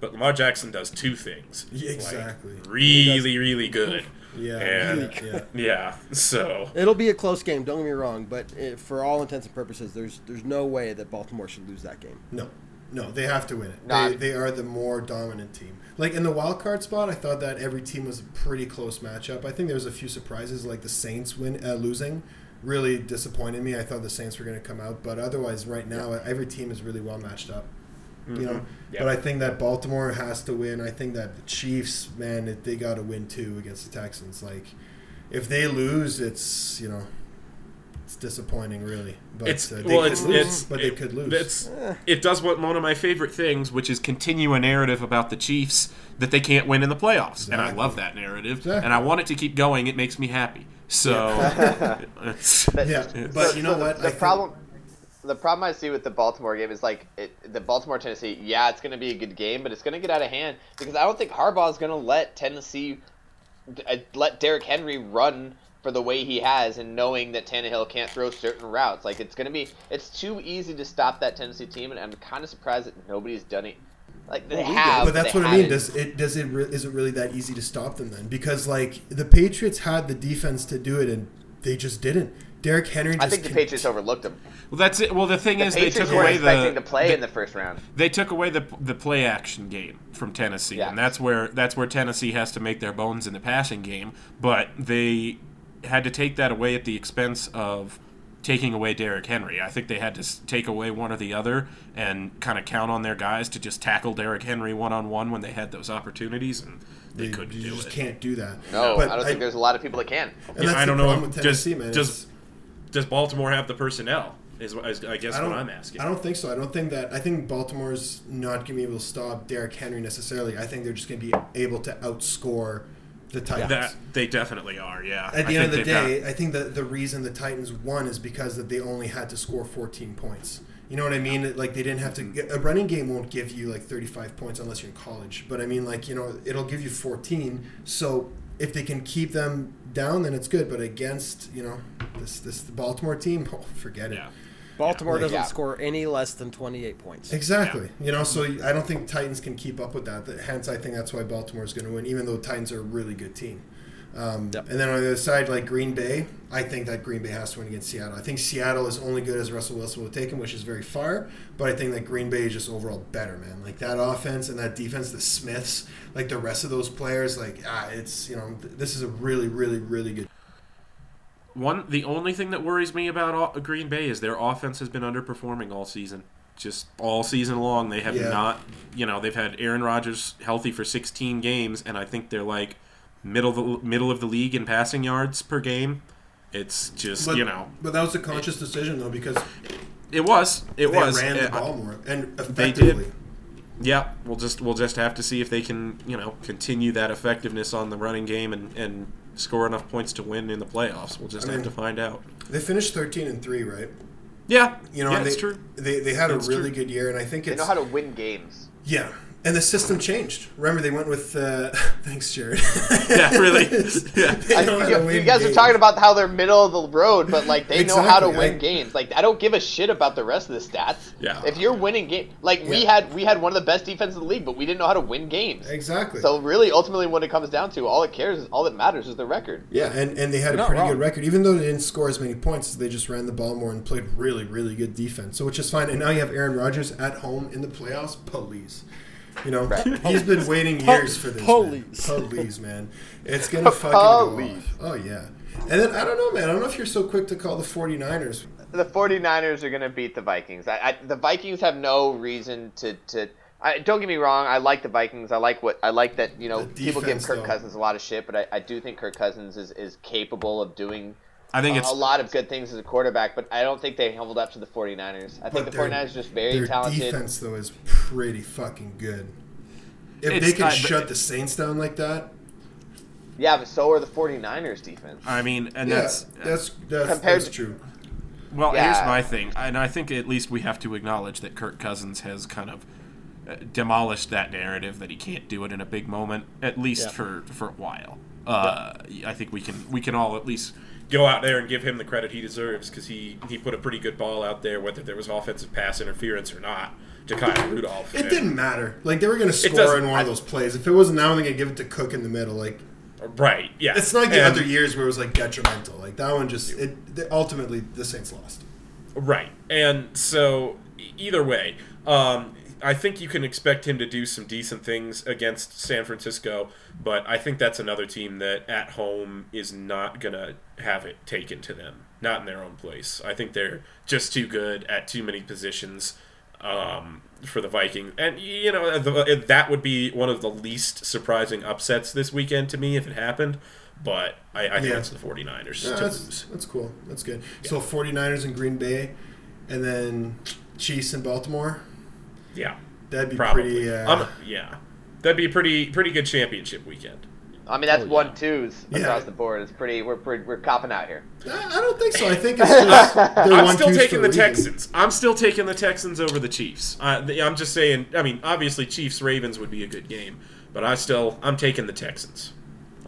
D: but Lamar Jackson does two things.
B: Yeah,
D: like,
B: exactly.
D: really, really good.
B: Yeah,
D: and,
B: really good.
D: yeah. So
E: it'll be a close game. Don't get me wrong, but it, for all intents and purposes, there's there's no way that Baltimore should lose that game.
B: No, no, they have to win it.
C: Nah.
B: They, they are the more dominant team. Like in the wild card spot, I thought that every team was a pretty close matchup. I think there was a few surprises, like the Saints win uh, losing, really disappointed me. I thought the Saints were going to come out, but otherwise, right now, every team is really well matched up. You know.
D: Yeah.
B: but I think that Baltimore has to win. I think that the Chiefs, man, it- they got to win too against the Texans. Like, if they lose, it's you know, it's disappointing, really. But
D: it's
B: uh, they
D: well,
B: could
D: it's
B: lose,
D: it's
B: but they
D: it-
B: could lose.
D: It's it does what one of my favorite things, which is continue a narrative about the Chiefs that they can't win in the playoffs, and I love that narrative,
B: Exactly.
D: and I want it to keep going. It makes me happy. So, it's,
B: Yeah, but you know
C: the,
B: what?
C: The
B: I think-
C: problem, the problem I see with the Baltimore game is like it, the Baltimore Tennessee. Yeah, it's going to be a good game, but it's going to get out of hand because I don't think Harbaugh is going to let Tennessee uh, let Derrick Henry run for the way he has, and knowing that Tannehill can't throw certain routes. Like it's going to be, it's too easy to stop that Tennessee team, and I'm kind of surprised that nobody's done it. Like they
B: Well,
C: have,
B: but that's
C: they
B: what I mean.
C: haven't.
B: Does it does it re- is it really that easy to stop them then? Because like the Patriots had the defense to do it, and they just didn't. Derrick Henry. Just
C: I think the
B: con-
C: Patriots overlooked him.
D: well, that's it. Well, the thing
C: The
D: is, they took
C: were
D: away
C: expecting
D: the
C: to play
D: the-
C: in the first round.
D: they took away the the play action game from Tennessee,
C: Yeah.
D: and that's where that's where Tennessee has to make their bones in the passing game. But they had to take that away at the expense of taking away Derrick Henry. I think they had to take away one or the other and kind of count on their guys to just tackle Derrick Henry one on one when they had those opportunities, and they
B: you,
D: couldn't
B: you
D: do
B: just
D: it.
B: can't do that.
C: No,
B: But
C: I don't think there's a lot of people that can.
B: And
D: Yeah,
B: that's
D: I don't
B: the
D: know.
B: problem with
D: Does
B: Tennessee, man.
D: does
B: It's-
D: does Baltimore have the personnel? Is, is I guess
B: I
D: what I'm asking.
B: I don't think so. I don't think that. I think Baltimore's not going to be able to stop Derrick Henry necessarily. I think they're just going to be able to outscore the Titans.
D: that they definitely are. Yeah.
B: At
D: I
B: the end of the
D: think they've got-
B: day, I think that the reason the Titans won is because that they only had to score 14 points. You know what I mean? Like they didn't have to. Mm-hmm. Get, a running game won't give you like 35 points unless you're in college. But I mean, like you know, it'll give you 14. So if they can keep them down, then it's good. But against you know this this Baltimore team, oh, forget it.
D: Yeah.
E: Baltimore
B: Like-
E: doesn't
C: Yeah.
E: score any less than 28 points.
B: Exactly. You know, so I don't think Titans can keep up with that. That- Hence, I think that's why Baltimore is going to win, even though Titans are a really good team. Um,
E: Yep.
B: And then on the other side, like Green Bay, I think that Green Bay has to win against Seattle. I think Seattle is only good as Russell Wilson will take him, which is very far. But I think that Green Bay is just overall better, man. Like that offense and that defense, the Smiths, like the rest of those players, like ah, it's you know, th- this is a really, really, really good.
D: One, the only thing that worries me about o- Green Bay is their offense has been underperforming all season. Just all season long, they have
B: Yeah.
D: not. You know, they've had Aaron Rodgers healthy for 16 games, and I think they're like middle of the, middle of the league in passing yards per game. It's just
B: But,
D: you know,
B: but that was a conscious decision though because
D: it was it
B: they
D: was
B: ran the ball more and
D: they
B: effectively.
D: did. Yeah, we'll just we'll just have to see if they can you know continue that effectiveness on the running game and and score enough points to win in the playoffs. We'll just
B: I
D: have
B: mean-
D: to find out.
B: They finished 13 and three, right?
D: Yeah,
B: You know,
D: yeah,
B: and
D: it's
B: they,
D: true.
B: They, they had a really
D: true.
B: good year, and I think
C: They know how to win games.
B: yeah. And the system changed. Remember, they went with uh, thanks, Jared.
D: Yeah, really. Yeah.
C: I,
B: know
C: you, you guys are talking about how they're middle of the road, but like they know how to win
B: I-
C: games. Like I don't give a shit about the rest of the stats.
D: Yeah.
C: If you're winning game, like we had we had one of the best defenses in the league, but we didn't know how to win games.
B: exactly.
C: So really, ultimately, what it comes down to, all it cares is all that matters is the record.
B: yeah, and, and they had
E: You're
B: a pretty
E: wrong.
B: good record, even though they didn't score as many points. They just ran the ball more and played really, really good defense. So which is fine. And now you have Aaron Rodgers at home in the playoffs. Police. You know, he's been waiting years for this.
E: Police.
B: Man. Police, man. It's gonna fucking go
C: Police.
B: off. Oh yeah. And then I don't know, man. I don't know if you're so quick to call the 49ers.
C: The 49ers are going to beat the Vikings. I, I, the Vikings have no reason to. to I, don't get me wrong. I like the Vikings. I like what I like that you know
B: The
C: people give
B: defense,
C: Kirk
B: though.
C: Cousins a lot of shit, but I, I do think Kirk Cousins is, is capable of doing
D: I think
C: a,
D: it's
C: a lot of good things as a quarterback, but I don't think they held up to the 49ers. I think the
B: But their-
C: 49ers are just very
B: their
C: talented.
B: defense though is pretty fucking good. If
D: It's
B: they can
D: not-
B: shut the Saints down like that,
C: Yeah, but so are the 49ers defense.
D: I mean, and
B: Yeah,
D: that's
B: that's that's,
C: Compared
B: that's
C: to-
B: true.
D: Well,
C: Yeah.
D: here's my thing, and I think at least we have to acknowledge that Kirk Cousins has kind of uh, demolished that narrative that he can't do it in a big moment, at least
E: Yeah.
D: for for a while. Uh, I think we can we can all at least go out there and give him the credit he deserves because he he put a pretty good ball out there, whether there was offensive pass interference or not, to Kyle Rudolph.
B: It
D: And-
B: didn't matter. Like they were going to score in one of those plays. If it wasn't now, they're going to give it to Cook in the middle. Like
D: right? Yeah,
B: it's not like the
D: And-
B: other years where it was like detrimental. Like that one just it. Ultimately, the Saints lost.
D: Right. And so, either way, um, I think you can expect him to do some decent things against San Francisco, but I think that's another team that at home is not going to have it taken to them, not in their own place. I think they're just too good at too many positions um, for the Vikings. And, you know, the, that would be one of the least surprising upsets this weekend to me if it happened. But I, I think
B: Yeah.
D: it's the 49ers
B: Yeah,
D: to
B: that's, that's cool. That's good. So 49ers in Green Bay, and then Chiefs in Baltimore.
D: Yeah.
B: That'd be
D: Probably.
B: pretty. Uh,
D: Um, yeah, that'd be a pretty pretty good championship weekend.
C: I mean, that's
E: Oh, yeah.
C: one twos
B: Yeah.
C: across the board. It's pretty. We're pretty, we're copping out here.
B: I I don't think so. I think it's just
D: I'm
B: one
D: still taking the
B: reason.
D: Texans. I'm still taking the Texans over the Chiefs. Uh, the- I'm just saying. I mean, obviously, Chiefs Ravens would be a good game, but I still I'm taking the Texans.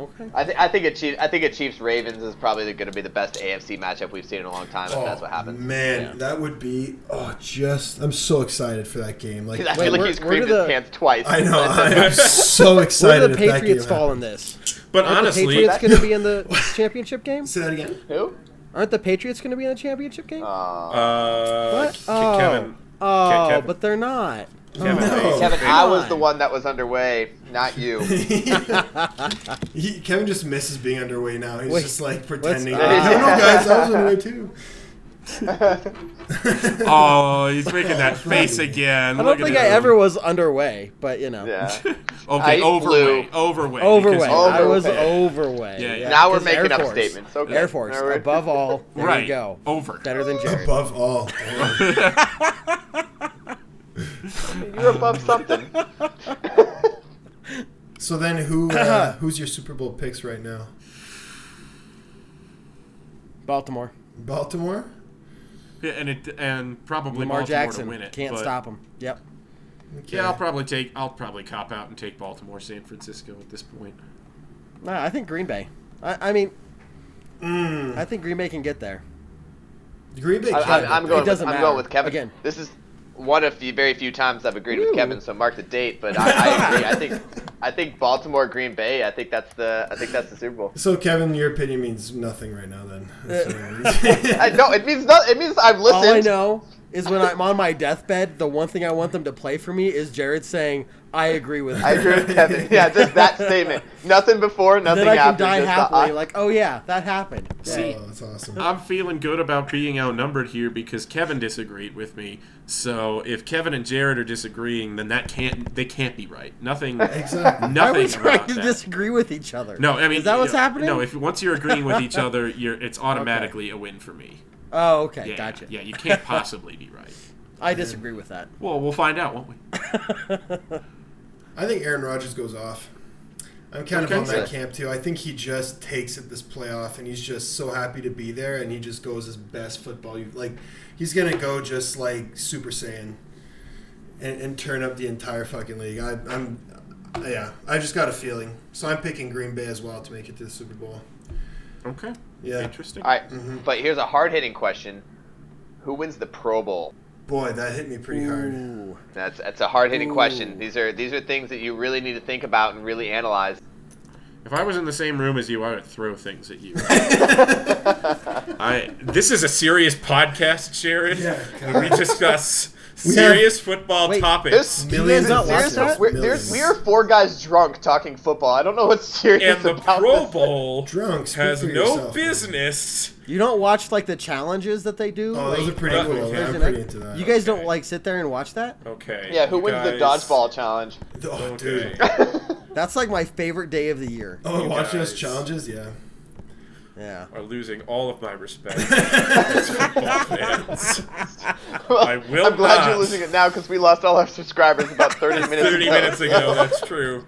E: Okay.
C: I, th- I think a Chief, I think a Chiefs Ravens is probably going to be the best AFC matchup we've seen in a long time. If
B: Oh,
C: that's what happens.
B: Man,
E: Yeah.
B: that would be oh, just I'm so excited for that game. Like
C: 'Cause I
E: Wait,
C: feel like
E: where-
C: he's creamed his
E: the-
C: pants twice.
B: I know I'm so
E: Where
B: excited.
E: do the
B: if that
E: Patriots
B: game
E: fall in this?
D: But
E: Aren't
D: honestly,
E: the Patriots going to be in the championship game?
B: Say that again.
C: Who?
E: Aren't the Patriots going to be in the championship game?
C: Uh,
D: uh,
E: what?
D: Ke-
E: Oh,
D: Kevin,
E: oh,
D: Kevin-
E: but they're not.
D: Kevin,
B: no.
C: Kevin, I was the one that was underway, not you.
B: He, Kevin just misses being underway now. He's
E: Wait,
B: just like pretending.
E: let's-
B: Like, no, no, guys, I was underway too.
D: oh, he's making that face again.
E: I don't think I ever was underway, but you know.
C: Yeah.
D: Okay,
C: I
D: overweight, overweight,
E: Overweight. I was
C: Overweight.
E: overweight.
D: Yeah, yeah.
C: Now we're
E: 'Cause
C: making
E: Air
C: up
E: Force.
C: statements. Okay.
E: Air Force,
C: All right.
E: above all. There
D: Right.
E: you go.
D: Over.
E: Better than Jared.
B: Above all,
C: You're above something.
B: so then who uh, who's your Super Bowl picks right now?
E: Baltimore.
B: Baltimore.
D: Yeah, and it and probably
E: Lamar
D: Baltimore
E: Jackson
D: to win it.
E: can't
D: but-
E: stop him. Yep.
B: Okay.
D: Yeah, I'll probably take. I'll probably cop out and take Baltimore, San Francisco at this point.
E: No, I think Green Bay. I, I mean,
B: Mm.
E: I think Green Bay can get there.
B: Green Bay.
C: I,
B: can't
C: I'm, I'm going.
E: It doesn't
C: with, I'm
E: matter.
C: going with Kevin.
E: Again.
C: This is one of the very few times I've agreed
E: Ooh.
C: with Kevin. So mark the date. But I, I agree. I think. I think Baltimore, Green Bay. I think that's the. I think that's the Super Bowl.
B: So Kevin, your opinion means nothing right now. Then. That's what it means.
C: I, no, it means not. It means I've listened.
E: All I know is when I'm on my deathbed, the one thing I want them to play for me is Jared saying, "I agree with."
C: I agree with Kevin. Yeah, just that statement. Nothing before, nothing
E: then I can
C: after.
E: die
C: just the-
E: happily, like, "Oh yeah, that happened."
D: See,
B: oh, that's awesome.
D: I'm feeling good about being outnumbered here because Kevin disagreed with me. So if Kevin and Jared are disagreeing, then that can't they can't be right. Nothing.
B: Exactly.
E: Why are
D: Nothing
E: we trying to
D: that.
E: disagree with each other?
D: No, I mean,
E: is that what's
D: know,
E: happening?
D: No, if once you're agreeing with each other, you're it's automatically a win for me.
E: Oh, okay,
D: Yeah,
E: gotcha.
D: yeah, you can't possibly be right.
E: I disagree with that.
D: Well, we'll find out, won't we?
B: I think Aaron Rodgers goes off. I'm kind of on that camp too. I think he just takes it this playoff, and he's just so happy to be there, and he just goes his best football. You like, he's gonna go just like Super Saiyan, and, and turn up the entire fucking league. I, I'm, yeah, I just got a feeling. So I'm picking Green Bay as well to make it to the Super Bowl.
D: Okay.
B: Yeah.
D: Interesting.
C: All right, mm-hmm. but here's a hard hitting question: Who wins the Pro Bowl?
B: Boy, that hit me pretty hard.
C: That's that's a hard hitting question. These are these are things that you really need to think about and really analyze.
D: If I was in the same room as you, I would throw things at you. I. This is a serious podcast, Jared.
B: Yeah,
D: we discuss
B: We
D: serious football
E: Wait,
D: topics.
C: This
B: Millions
E: not
B: of
E: watch that?
C: we're,
B: Millions.
C: we are four guys drunk talking football. I don't know what's serious
D: and the
C: about
D: Pro
C: this.
D: Bowl
B: Drunk,
D: has no
B: yourself, man.
D: business.
E: You don't watch like the challenges that they do?
B: Oh, those are pretty
D: Uh,
B: cool.
D: yeah,
B: Yeah, I'm pretty into that.
E: You guys don't like sit there and watch that?
D: Okay.
C: Yeah, who
D: you
C: wins the dodgeball challenge?
B: Oh,
D: Okay.
B: dude.
E: That's like my favorite day of the year.
B: Oh,
D: You
B: watching those challenges, yeah.
E: Yeah.
D: Are losing all of my respect as football fans. I will
C: I'm glad
D: not.
C: you're losing it now because we lost all our subscribers about 30 minutes
D: 30
C: ago.
D: minutes ago, that's true.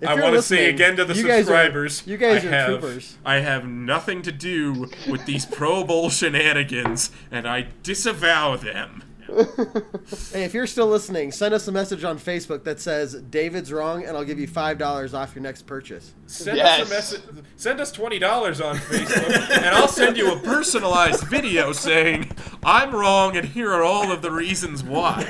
E: If
D: I want to say again to the
E: you guys are-
D: subscribers,
E: you guys
D: I
E: are
D: have,
E: troopers.
D: I have nothing to do with these Pro Bowl shenanigans, and I disavow them.
E: Hey, if you're still listening, send us a message on Facebook that says David's wrong, and I'll give you five dollars off your next purchase.
D: Send
C: Yes.
D: us a message. Send us twenty dollars on Facebook, and I'll send you a personalized video saying I'm wrong, and here are all of the reasons why.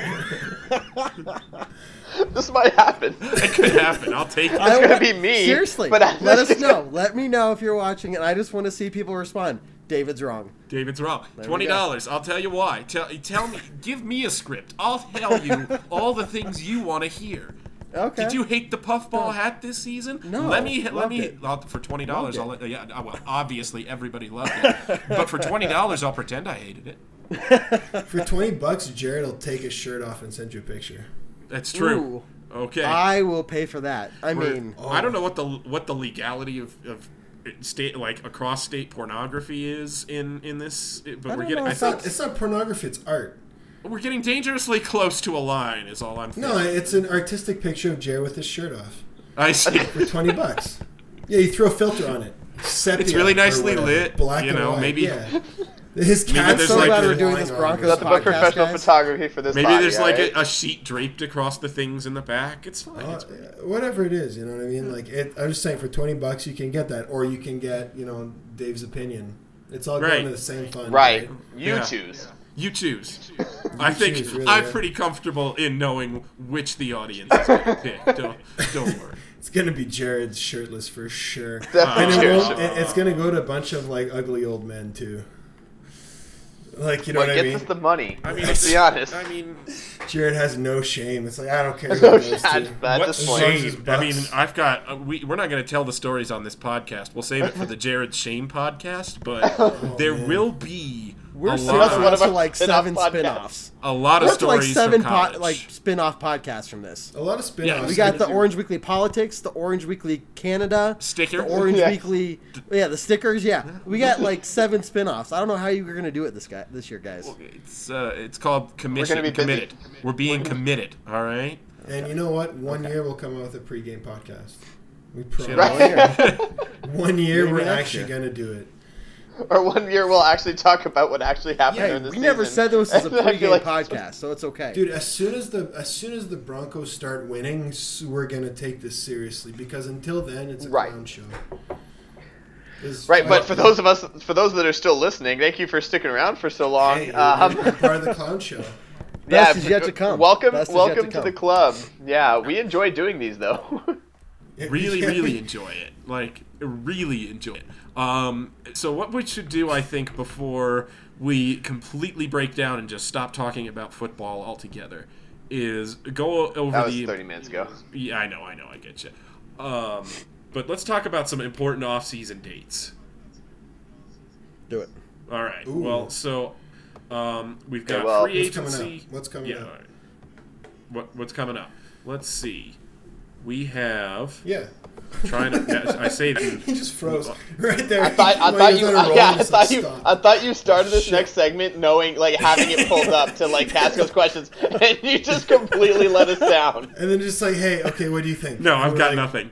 C: this might happen.
D: It could happen. I'll take it.
E: I
C: gonna be me,
E: Seriously,
C: but I-
E: let us know. Let me know if you're watching, and I just want to see people respond. David's wrong.
D: David's wrong.
E: we
D: Twenty dollars. I'll tell you why. Tell tell me. Give me a script. I'll tell you all the things you want to hear.
E: Okay.
D: Did you hate the puffball hat this season?
E: No,
D: Let me let me. I'll, for twenty dollars. I'll let, yeah. Well, obviously everybody loved it, but for twenty dollars, I'll pretend I hated it.
B: For twenty bucks, Jared will take his shirt off and send you a picture.
D: That's true.
E: Ooh.
D: Okay.
E: I will pay for that. I
D: We're-
E: mean, oh.
D: I don't know what the what the legality of, of state like across state pornography is in in this, but we're getting.
E: know
D: I think
B: It's not, it's not pornography. It's art.
D: we're getting dangerously close to a line. Is all I'm.
B: No, it's an artistic picture of Jared with his shirt off
D: I see.
B: for twenty bucks. Yeah, you throw a filter on it. Sepia
D: It's really nicely
B: whatever,
D: lit,
B: Black
D: you know, maybe-
B: Yeah. His
D: Maybe
B: cat's
D: there's
E: so
D: like
E: glad
D: a-
E: we're doing this
B: on
E: Broncos
B: him.
C: Nothing but professional
E: guys.
C: photography for this.
D: Maybe
C: body,
D: there's like
C: alright?
D: a, a sheet draped across the things in the back. It's fine.
B: Uh,
D: It's
B: whatever it is, you know what I mean. Like it, I'm just saying, for twenty bucks, you can get that, or you can get, you know, Dave's opinion. It's all
D: Right.
B: going to the same fund,
C: right. You
D: Yeah.
C: choose.
D: You choose. I think
B: choose, really,
D: I'm
B: yeah.
D: pretty comfortable in knowing which the audience is going to pick. Don't don't worry.
B: It's gonna be Jared's shirtless for sure,
C: Definitely
B: and it won't,
C: shirtless.
B: it- it's gonna go to a bunch of like ugly old men too. Like you know
C: What
B: what I
C: gets
B: mean?
C: us the money?
D: I mean,
C: let's be honest.
D: I mean,
B: Jared has no shame. It's like I don't care.
C: No
B: who goes
C: shit
B: to.
C: at
D: what
C: this
B: as
C: point.
D: shame? I mean. I've got. Uh, we we're not going to tell the stories on this podcast. We'll save it for the Jared Shame podcast. But there will be
E: we're
D: a
E: so
D: lot,
C: of
E: to like seven
C: podcasts.
E: spin-offs.
D: a lot of
E: We're up to like seven
D: from
E: po- like spin-off podcasts from this.
B: a lot of spin
D: Yeah,
E: We got the Orange Weekly Politics, the Orange Weekly Canada,
D: Sticker?
E: the Orange
C: Yeah.
E: Weekly, yeah, the stickers. Yeah, we got like seven spin-offs. I don't know how you're gonna do it this guy this year, guys.
D: It's uh, it's called commission.
C: be busy.
D: committed. We're being committed. All right.
B: And you know what? One year we'll come out with a pregame podcast. We promise.
D: Shit,
C: Right.
B: One year
E: Maybe
B: we're actually gonna do it.
C: or one year we'll actually talk about what actually happened
E: Hey,
C: during the
E: we
C: season.
E: never said this was a
C: And I feel
E: pregame
C: like-
E: podcast, so it's okay.
B: Dude, as soon as the as soon as the Broncos start winning, we're gonna take this seriously because until then it's a
C: Right.
B: clown show. 'Cause-
C: Right, but for those of us, for those that are still listening, thank you for sticking around for so long.
B: Hey,
C: um,
B: you're part of the clown show.
E: Best is yet to come.
C: Welcome,
E: Best
C: welcome
E: to
C: to, the club. Yeah, we enjoy doing these though.
D: really, really enjoy it. Like, really enjoy it. Um, so what we should do, I think, before we completely break down and just stop talking about football altogether, is go over
C: that was
D: the.
C: 30 minutes ago.
D: Yeah, I know, I know, I get you. Um, but let's talk about some important off-season dates.
E: Do it.
D: All right.
B: Ooh.
D: Well, so um, we've got
C: Okay, well,
D: free
B: what's coming
D: agency.
B: up? What's coming
D: yeah,
B: up?
D: all right. What what's coming up? Let's see. We have
B: Yeah.
D: Trying to. yeah, I say that.
B: He just froze right there.
C: I thought, I thought you,
B: was on a roll,
C: yeah, I thought you,
B: stopped.
C: I thought you started this
B: Shit.
C: next segment knowing, like, having it pulled up to like Casco's questions, and you just completely let us down.
B: And then just like, hey, okay, what do you think?
D: No, I've got
B: like,
D: nothing.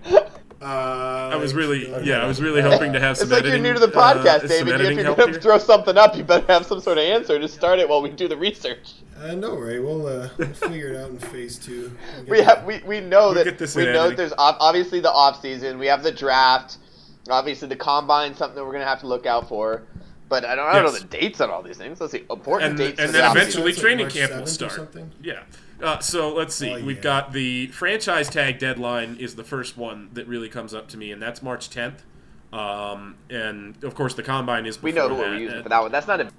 B: Uh,
D: I was really, yeah, I was really hoping to have some
C: It's like
D: editing.
C: you're new to the
D: uh,
C: podcast,
D: some
C: David. If you're gonna throw something up, you better have some sort of answer to start it while we do the research.
B: Uh, no worry, we'll, uh, we'll figure it out in phase two. We'll
C: We have we, we know
D: Look
C: that we know that there's obviously the off season. We have the draft. Obviously the combine, something that we're gonna have to look out for. But I don't, I don't know the dates on all these things. Let's see important
D: and,
C: dates.
D: and
C: for
D: then
C: the off-season.
D: eventually
B: That's like
D: training camp will
B: 7th or
D: start.
B: something?
D: Yeah. Uh, so let's see.
B: Oh,
D: We've got the franchise tag deadline is the first one that really comes up to me, and that's March 10th. Um, and of course, the combine is.
C: We know what
D: before
C: we're using for that one. That's not a.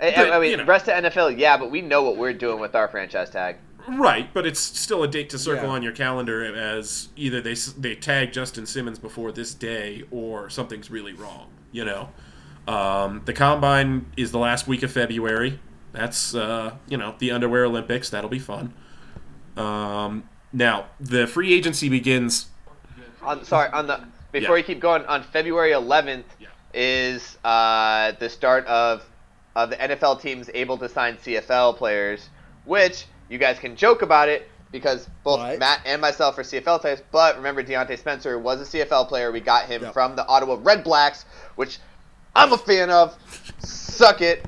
C: I, I-
D: But,
C: I mean,
D: you know.
C: rest of NFL, yeah, but we know what we're doing with our franchise tag.
D: Right, but it's still a date to circle
E: Yeah.
D: on your calendar as either they they tag Justin Simmons before this day or something's really wrong. You know, um, the combine is the last week of February. That's uh, you know the underwear Olympics. That'll be fun. Um, now the free agency begins.
C: On sorry, on the before
D: Yeah.
C: you keep going, on February 11th
D: Yeah.
C: is uh, the start of of the NFL teams able to sign CFL players, which you guys can joke about it, because both
E: Right.
C: Matt and myself are CFL players. But remember, Diontae Spencer was a CFL player. We got him
E: Yep.
C: from the Ottawa Red Blacks, which I'm a fan of. Suck it.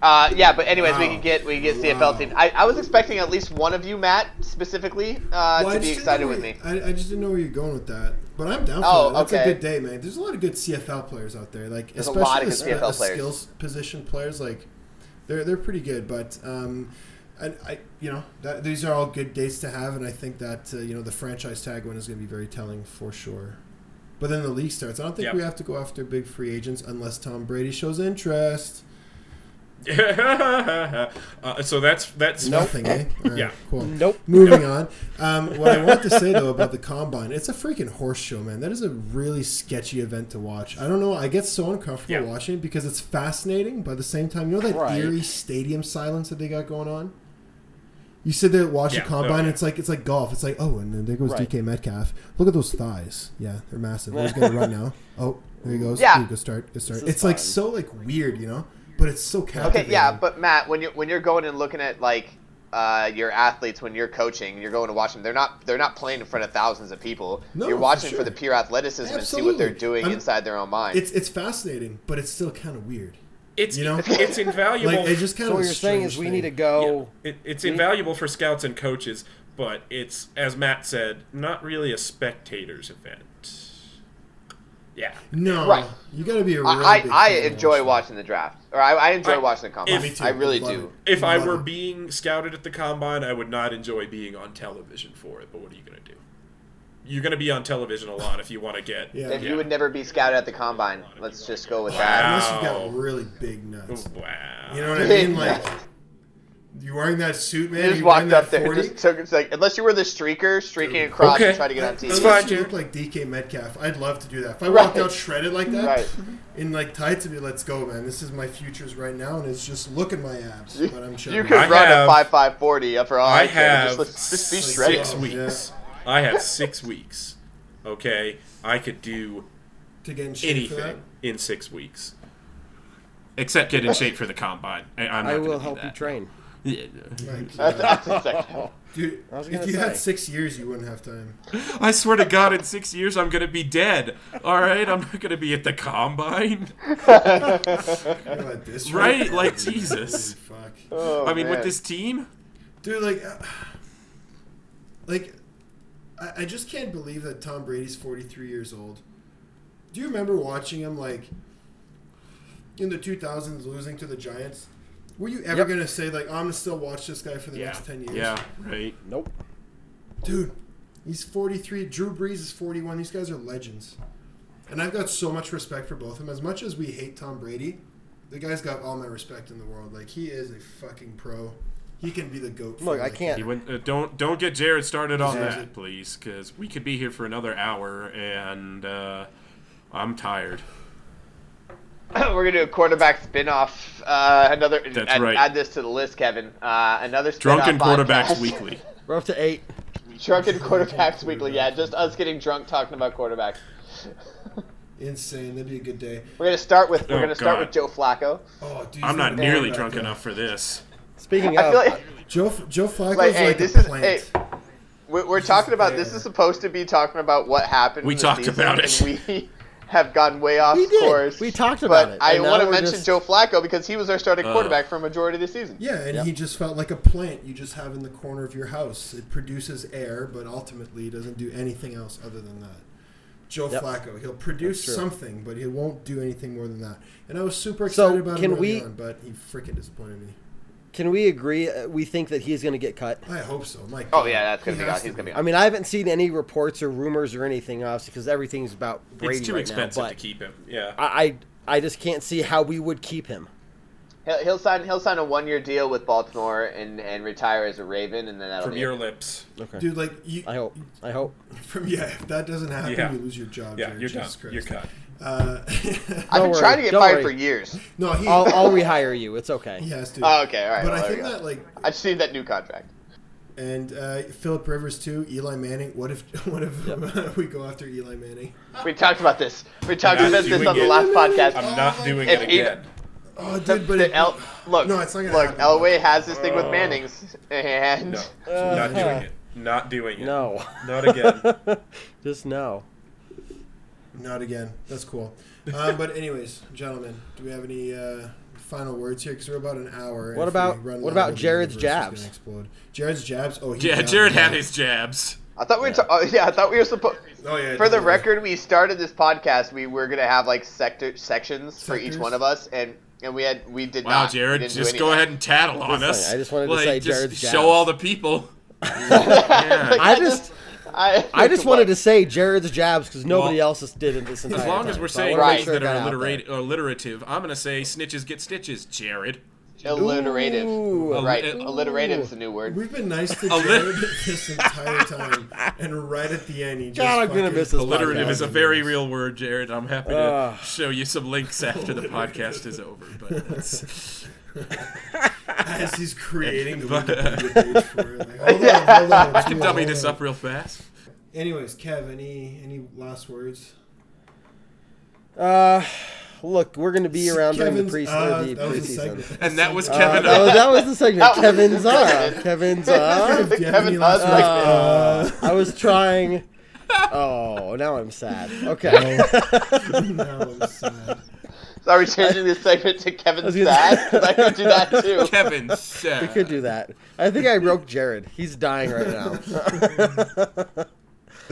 C: Uh, yeah, but anyways, we can get we can get CFL
B: Wow.
C: team. I, I was expecting at least one of you, Matt, specifically, uh,
B: Well, I
C: to
B: just
C: be
B: didn't
C: excited
B: know
C: with
B: where-
C: me.
B: I, I just didn't know where you're going with that, but I'm down for it.
C: Oh,
B: that. That's
C: okay.
B: a good day, man. There's a lot of good CFL players out there, like
C: There's a
B: especially
C: lot of
B: the
C: good
B: spe-
C: CFL
B: the
C: players.
B: skills position players. Like they're they're pretty good, but um, I, I you know that, these are all good dates to have, and I think that uh, you know the franchise tag one is going to be very telling for sure. But then the league starts. I don't think
D: Yep.
B: we have to go after big free agents unless Tom Brady shows interest.
D: Uh, so that's that's
B: Nothing, eh? All right,
D: Yeah.
B: cool.
E: Nope.
B: Moving on. Um, what I want to say though about the combine, it's a freaking horse show, man. That is a really sketchy event to watch. I don't know. I get so uncomfortable
D: Yeah.
B: watching it because it's fascinating. But at the same time, you know that
E: Right.
B: eerie stadium silence that they got going on. You sit there watch
D: Yeah.
B: the combine.
D: Oh, yeah.
B: It's like it's like golf. It's like oh, and then there goes
E: Right.
B: DK Metcalf. Look at those thighs. Yeah, they're massive. He's gonna run now. Oh, there he goes.
C: Yeah.
B: Ooh, good start. Good start.
E: This is
B: It's like so like weird, you know. But it's so captivating.
C: Okay, yeah, but Matt, when you're when you're going and looking at like uh, your athletes when you're coaching, you're going to watch them. They're not they're not playing in front of thousands of people.
B: No,
C: you're watching for,
B: sure.
C: the pure athleticism and see what they're doing
B: I'm-
C: inside their own mind.
B: it's it's fascinating, but it's still kind of weird.
D: it's
B: You know?
D: it's invaluable.
B: Like it just kind
E: So
B: of.
E: what you're saying is
B: strange
E: we need to
B: thing.
E: go.
D: it, it's invaluable for scouts and coaches, but it's as Matt said, not really a spectators event. Yeah.
B: No,
C: Right.
B: you got to be a really
C: I,
B: big
C: I, I enjoy
B: watch
C: watching the draft, or I, I enjoy
D: I-
C: watching the combine.
D: Me too.
C: I really
B: Love
C: do.
B: it.
D: If I were
B: it.
D: being scouted at the combine, I would not enjoy being on television for it. But what are you going to do? You're going to be on television a lot if you want to get.
B: Yeah.
C: If you would never be scouted at the combine, let's just go with
D: Wow.
C: that.
B: Unless you've got really big nuts.
D: Wow.
B: You know what I mean? Like, you wearing that suit, man?
C: You just
B: you
C: walked
B: that
C: up there,
B: 40?
C: just took. It's like unless you were the streaker, streaking across
D: Okay.
C: and try to get on TV.
D: It's
B: Unless
D: fine,
B: you
D: Jared.
B: look like DK Metcalf, I'd love to do that. If I
C: Right.
B: walked out shredded like that,
C: Right.
B: in like tights, I'd be, let's go, man. This is my futures right now, and it's just look at my abs. But I'm chubby.
C: You could
D: I
C: run
D: have-
C: a five five forty up or all
D: I
C: I care.
D: have
C: Just, just be shredded.
D: six
B: Yeah.
D: weeks. I have six weeks. Okay, I could do
B: to get in shape
D: anything in six weeks, except get in shape for the combine. I, I'm not
E: I
D: gonna
E: will
D: do
E: help
D: that.
E: you train.
D: Yeah.
B: Right.
C: That's, that's exactly.
B: Dude, if you
E: say.
B: had six years, you wouldn't have time.
D: I swear to God, in six years I'm gonna be dead. All right, I'm not gonna be at the combine,
B: You this
D: right?
B: rate,
D: Like
B: holy
D: Jesus.
B: Fuck.
C: Oh,
D: I mean, with this team,
B: Dude, like, uh, like, I, I just can't believe that Tom Brady's 43 years old. Do you remember watching him, like, in the 2000s losing to the Giants? Were you ever
E: Yep.
B: going to say, like, I'm going to still watch this guy for the
D: yeah,
B: next 10 years?
D: yeah, right.
E: Nope.
B: Dude, he's 43. Drew Brees is 41. These guys are legends. And I've got so much respect for both of them. As much as we hate Tom Brady, the guy's got all my respect in the world. Like, he is a fucking pro. He can be the GOAT. for
E: Look, I
B: like,
E: can't-
D: He went, uh, don't don't get Jared started on
B: Yeah.
D: that, please, because we could be here for another hour, and uh, I'm tired.
C: We're gonna do a quarterback spin-off. Uh, another.
D: That's
C: add,
D: right.
C: Add this to the list, Kevin. Uh, another
D: Drunken quarterbacks
C: podcast.
D: weekly.
E: We're up to eight.
C: Drunken quarterbacks weekly. Yeah, just us getting drunk talking about quarterbacks.
B: Insane. That'd be a good day.
C: We're gonna start with. We're
D: Oh,
C: gonna start
D: God.
C: with Joe Flacco.
B: Oh, dude,
D: I'm not nearly drunk
B: back
D: enough for this.
E: Speaking
C: I
E: of,
C: feel like,
B: Joe Joe Flacco's
C: like,
B: like,
C: hey,
B: a
C: this is
B: plant.
C: hey. We're, we're talking about this is supposed to be talking about what happened.
D: We talked about it.
C: we have gone way off
E: We did.
C: course.
E: We talked about
C: but
E: it,
C: I want to mention
E: just-
C: Joe Flacco because he was our starting
D: Uh.
C: quarterback for a majority of the season.
B: Yeah, and he just felt like a plant you just have in the corner of your house. It produces air, but ultimately doesn't do anything else other than that. Joe
E: Yep.
B: Flacco, he'll produce something, but he won't do anything more than that. And I was super
E: So,
B: excited about
E: can
B: him early
E: we-
B: on, but he freaking disappointed me.
E: Can we agree? Uh, we think that he's going to get cut.
B: I hope so. My
C: Oh yeah, that's gonna be.
B: has
C: He's gonna be.
E: I mean, I haven't seen any reports or rumors or anything, obviously, because everything's about Brady
D: It's too
E: right
D: expensive
E: now.
D: to keep him. Yeah.
E: I, I, I just can't see how we would keep him.
C: He'll, he'll sign. He'll sign a one-year deal with Baltimore and, and retire as a Raven, and then that'll
D: From
C: be
D: your
C: it.
D: lips.
E: Okay.
B: Dude, like you,
E: I hope. I hope.
B: from yeah, if that doesn't happen,
D: Yeah.
B: you lose your job.
D: Yeah,
B: Jared.
D: you're done.
B: Jesus Christ.
D: You're cut.
B: Uh,
C: I've been
E: worry,
C: trying to get fired
E: worry.
C: for years.
B: no, he.
E: I'll, I'll rehire you. It's okay.
B: he has to.
C: Oh, okay, all right.
B: But
C: well,
B: I think that like
C: I've seen that new contract.
B: and uh, Philip Rivers too, Eli Manning. What if what if we go after Eli Manning?
C: We talked about this. We talked about this on the
D: it.
C: last podcast.
D: I'm not doing
C: If
D: it
C: even-
D: again.
B: Oh,
C: The-
B: dude, but
C: the
B: it,
C: El, look,
B: No, it's not gonna
C: look.
B: happen.
C: Elway has this thing with Manning's, and
D: No, not doing it. Not doing it.
E: No.
D: Not again.
E: Just no.
B: Not again. That's cool. Um, but anyways, gentlemen, do we have any uh, final words here? Because we're about an hour.
E: What about-
B: run
E: what about Jared's
B: universe is gonna
E: jabs?
B: Explode. Jared's jabs. Oh, he
D: yeah, Jared had his jabs.
C: I thought we were. Ta- oh, yeah, I thought we were supposed.
B: Oh yeah.
C: For the
B: totally.
C: record, we started this podcast. We were gonna have like sector sections for each one of us, and and we had we did
D: Wow,
C: not. We
D: Jared, just go ahead and tattle on us.
E: fine. I just wanted to
D: Like,
E: say
D: just
E: Jared's
D: show all the people. yeah.
E: I just
C: I,
E: I just wanted to say Jared's jabs because nobody
D: Well,
E: else did it this entire
D: As long
E: time.
D: as we're saying
E: wanna
C: Right.
E: sure
D: things that are alliterate, alliterative, I'm going to say snitches get stitches, Jared.
C: alliterative.
E: Ooh.
C: right,
D: Ooh.
C: alliterative is a new word.
B: We've been nice to Jared this entire time, and right at the end, he just
E: God, I'm gonna miss this
D: Alliterative
E: podcast.
D: is a very real word, Jared. I'm happy to
E: Ugh.
D: show you some links after the podcast is over. But it's,
B: As he's creating the
D: But-
B: Wikipedia page for it. Like, hold on, hold on.
D: I can dummy this up real fast.
B: Anyways, Kev, any any last words?
E: Uh, look, we're going to be around during the, pre-
B: uh,
E: the
B: that was a
E: preseason.
B: segment.
D: And that was
E: Uh,
D: Kevin.
E: that, was, that was the segment.
C: That was
E: Kevin's
C: the
E: up. Kevin's up.
B: Do you have any
C: Kevin
B: last words?
E: Uh, I was trying. Oh, now I'm sad. Okay.
B: Uh, now I'm sad.
C: So are we changing this segment to Kevin Sad? gonna- I could do that too.
D: Kevin Sad.
E: We could do that. I think I broke Jared. He's dying right now.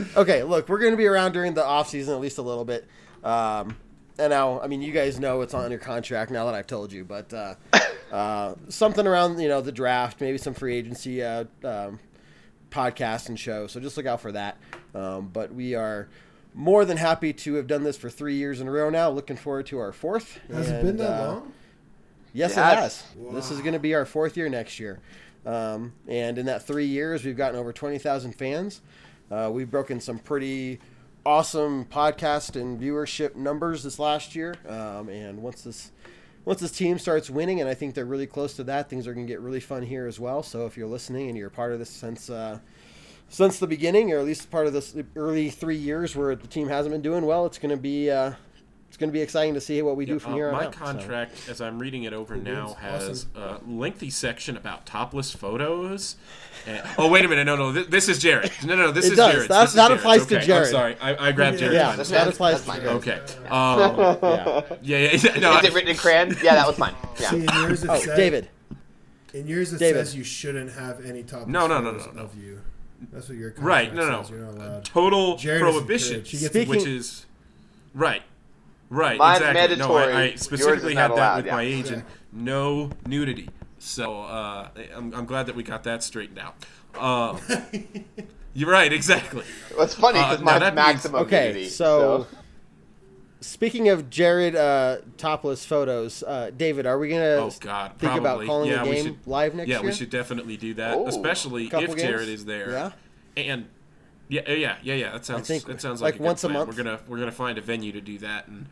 E: okay, look, we're going to be around during the off season at least a little bit. Um, and now, I mean, you guys know it's on your contract now that I've told you, but uh, uh, something around you know the draft, maybe some free agency uh, um, podcast and show. So just look out for that. Um, but we are more than happy to have done this for three years in a row now. Looking forward to our fourth.
B: Has it been that
E: uh,
B: long?
E: Yes, it
C: Yes.
E: has. This is going to be our fourth year next year. Um, and in that three years, we've gotten over 20,000 fans. Uh, we've broken some pretty awesome podcast and viewership numbers this last year. Um, and once this once this team starts winning, and I think they're really close to that, things are going to get really fun here as well. So if you're listening and you're part of this since uh, since the beginning, or at least part of this early three years where the team hasn't been doing well, it's going to be uh, it's going to be exciting to see what we do
D: Yeah,
E: from
D: uh,
E: here on
D: my
E: out. so.
D: contract, as I'm reading it over now, has
B: Awesome.
D: a lengthy section about topless photos. And, oh wait a minute! No, no, this, this is Jared. No, no, this
E: It
D: is
E: does.
D: Jared.
E: That-
D: This is
E: that
D: Jared's.
E: applies to Jared.
D: I'm sorry, I, I grabbed Jared.
E: Yeah,
C: That's
E: that
C: mine.
E: applies to
C: mine.
E: Jared.
D: Okay. Um,
E: Yeah.
D: yeah, yeah, yeah. No,
C: Is it written in crayon? Yeah, that was mine. Yeah.
B: See, in yours it
E: Oh,
B: said,
E: David.
B: In yours it
E: David.
B: says you shouldn't have any top.
D: No, no, no, no, no.
B: Of you. That's what your contract
D: right? No, no,
B: says. You're not
D: total
B: Jared
D: prohibition,
B: encouraged. Gets-
E: Speaking-
D: which is right, right,
C: Mine's
D: exactly. No. I, I specifically had that
C: allowed,
D: with
C: yeah.
D: my agent. No nudity. So uh, I'm, I'm glad that we got that straightened out. Uh, you're right, exactly.
C: What's funny
D: Uh,
C: because
D: now
C: mine's
D: that means-
C: maximum
E: Okay,
C: nudity,
E: so, speaking of Jared uh, topless photos, uh, David, are we gonna
D: Oh God,
E: think
D: probably.
E: about calling
D: yeah,
E: a
D: we
E: game
D: should,
E: live next
D: yeah,
E: year?
D: we should definitely do that,
C: Ooh.
D: especially
E: Couple
D: if Jared is there.
E: Yeah?
D: And yeah, uh, yeah, yeah, yeah. That sounds
E: think,
D: that sounds
E: like,
D: like, a good
E: once a month?
D: We're gonna we're gonna find a venue to do that, and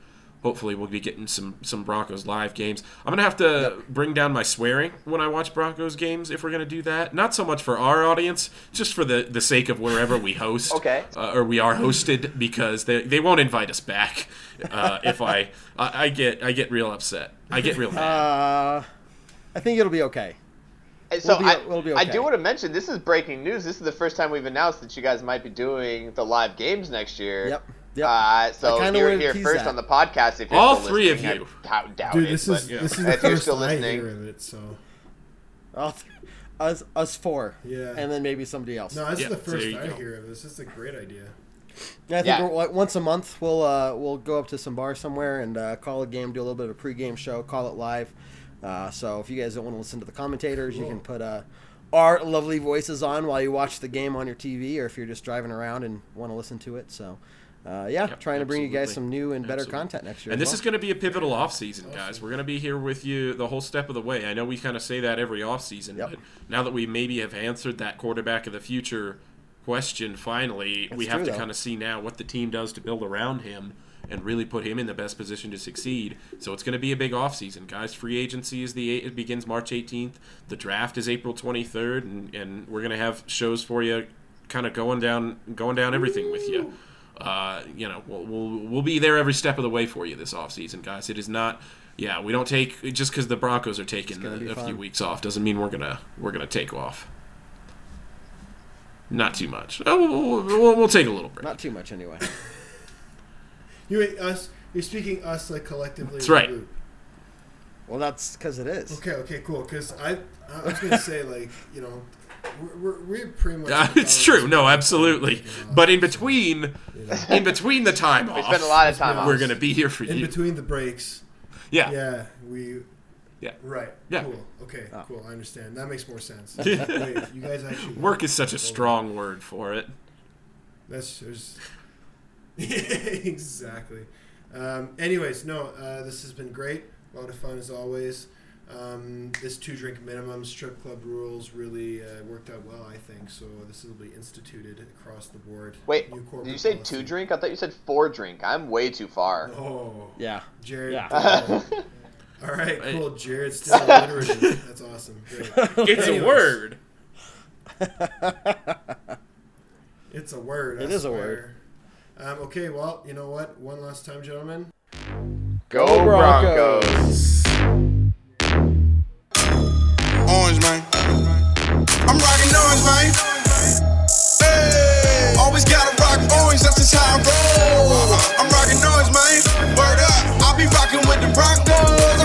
D: hopefully we'll be getting some some Broncos live games. I'm gonna have to bring down my swearing when I watch Broncos games if we're gonna do that. Not so much for our audience, just for the the sake of wherever we host,
C: Okay.
D: uh, or we are hosted, because they they won't invite us back uh, if I, I I get I get real upset. I get real mad.
E: uh, I think it'll be okay.
C: So
E: We'll be-
C: I,
E: we'll be
C: I do want to mention this is breaking news. This is the first time we've announced that you guys might be doing the live games next year.
E: Yep. Yep.
C: Uh, so
E: if
C: you're here first
E: that.
C: on the podcast. If you're
D: All three of you.
C: I doubt, doubt
B: Dude,
C: it,
B: this
C: but
B: is this is the
C: if you're
B: first
C: still
B: I
C: listening,
B: hear of it. So
E: I'll- us us four,
B: Yeah.
E: and then maybe somebody else.
B: no, this
D: Yeah,
B: is the first
D: you
B: I
D: go.
B: hear of this. This is a great idea.
E: Yeah, I think
C: Yeah.
E: we're, like, once a month we'll uh, we'll go up to some bar somewhere and uh, call a game, do a little bit of a pregame show, call it live. Uh, so if you guys don't want to listen to the commentators, you can put uh, our lovely voices on while you watch the game on your TV, or if you're just driving around and want to listen to it. So. Uh, yeah,
D: Yep,
E: trying to bring you guys some new and better
D: Absolutely.
E: content next year.
D: And this
E: well.
D: is going to be a pivotal offseason, guys. We're going to be here with you the whole step of the way. I know we kind of say that every offseason,
E: Yep.
D: but now that we maybe have answered that quarterback of the future question finally, we have
E: true,
D: to
E: though.
D: kind of see now what the team does to build around him and really put him in the best position to succeed. So it's going to be a big offseason, guys. Free agency is the it begins March 18th. The draft is April 23rd, and, and we're going to have shows for you kind of going down going down everything with you. Uh, you know, we'll, we'll we'll be there every step of the way for you this offseason, guys. It is not, yeah, we don't take just because the Broncos are taking a, a few weeks off doesn't mean we're gonna we're gonna take off. Not too much. Oh, we'll, we'll, we'll take a little break.
E: Not too much anyway.
B: You mean us? You're speaking us like collectively.
D: That's
B: as a
D: right.
B: group.
E: Well, that's because it is.
B: Okay, okay, cool. Because I, I was gonna say like you know, we're, we're, we're pretty much.
D: Uh, it's true. No, absolutely. But in between, in between the time off,
C: We
D: off,
C: spent a lot of time
D: we're
C: off.
D: gonna be here for you.
B: in
D: you.
B: between the breaks.
D: Yeah.
B: Yeah, we.
D: Yeah.
B: Right.
D: Yeah.
B: Cool. Okay.
E: Oh.
B: Cool. I understand. That makes more sense. Wait, you guys actually
D: Work is such a strong word for it.
B: That's there's exactly. Um, anyways, no, uh, this has been great. A lot of fun as always. Um, this two drink minimum strip club rules really uh, worked out well, I think. So this will be instituted across the board.
C: Wait,
B: New
C: did
B: corporate
C: you say
B: policy.
C: two drink? I thought you said four drink. I'm way too far.
B: Oh,
E: Yeah.
B: Jared.
E: Yeah.
B: All right, cool. Jared's still alliterative. That's awesome. Great.
D: It's a word.
B: It's a word.
E: It
B: I
E: is a word.
B: Um, okay, well, you know what? One last time, gentlemen.
C: Go
E: Broncos.
C: Broncos
F: orange, man. I'm rocking orange, man. Hey, always gotta rock orange, that's just how I roll. I'm rocking orange, man. Word up, I be rocking with the
C: Broncos.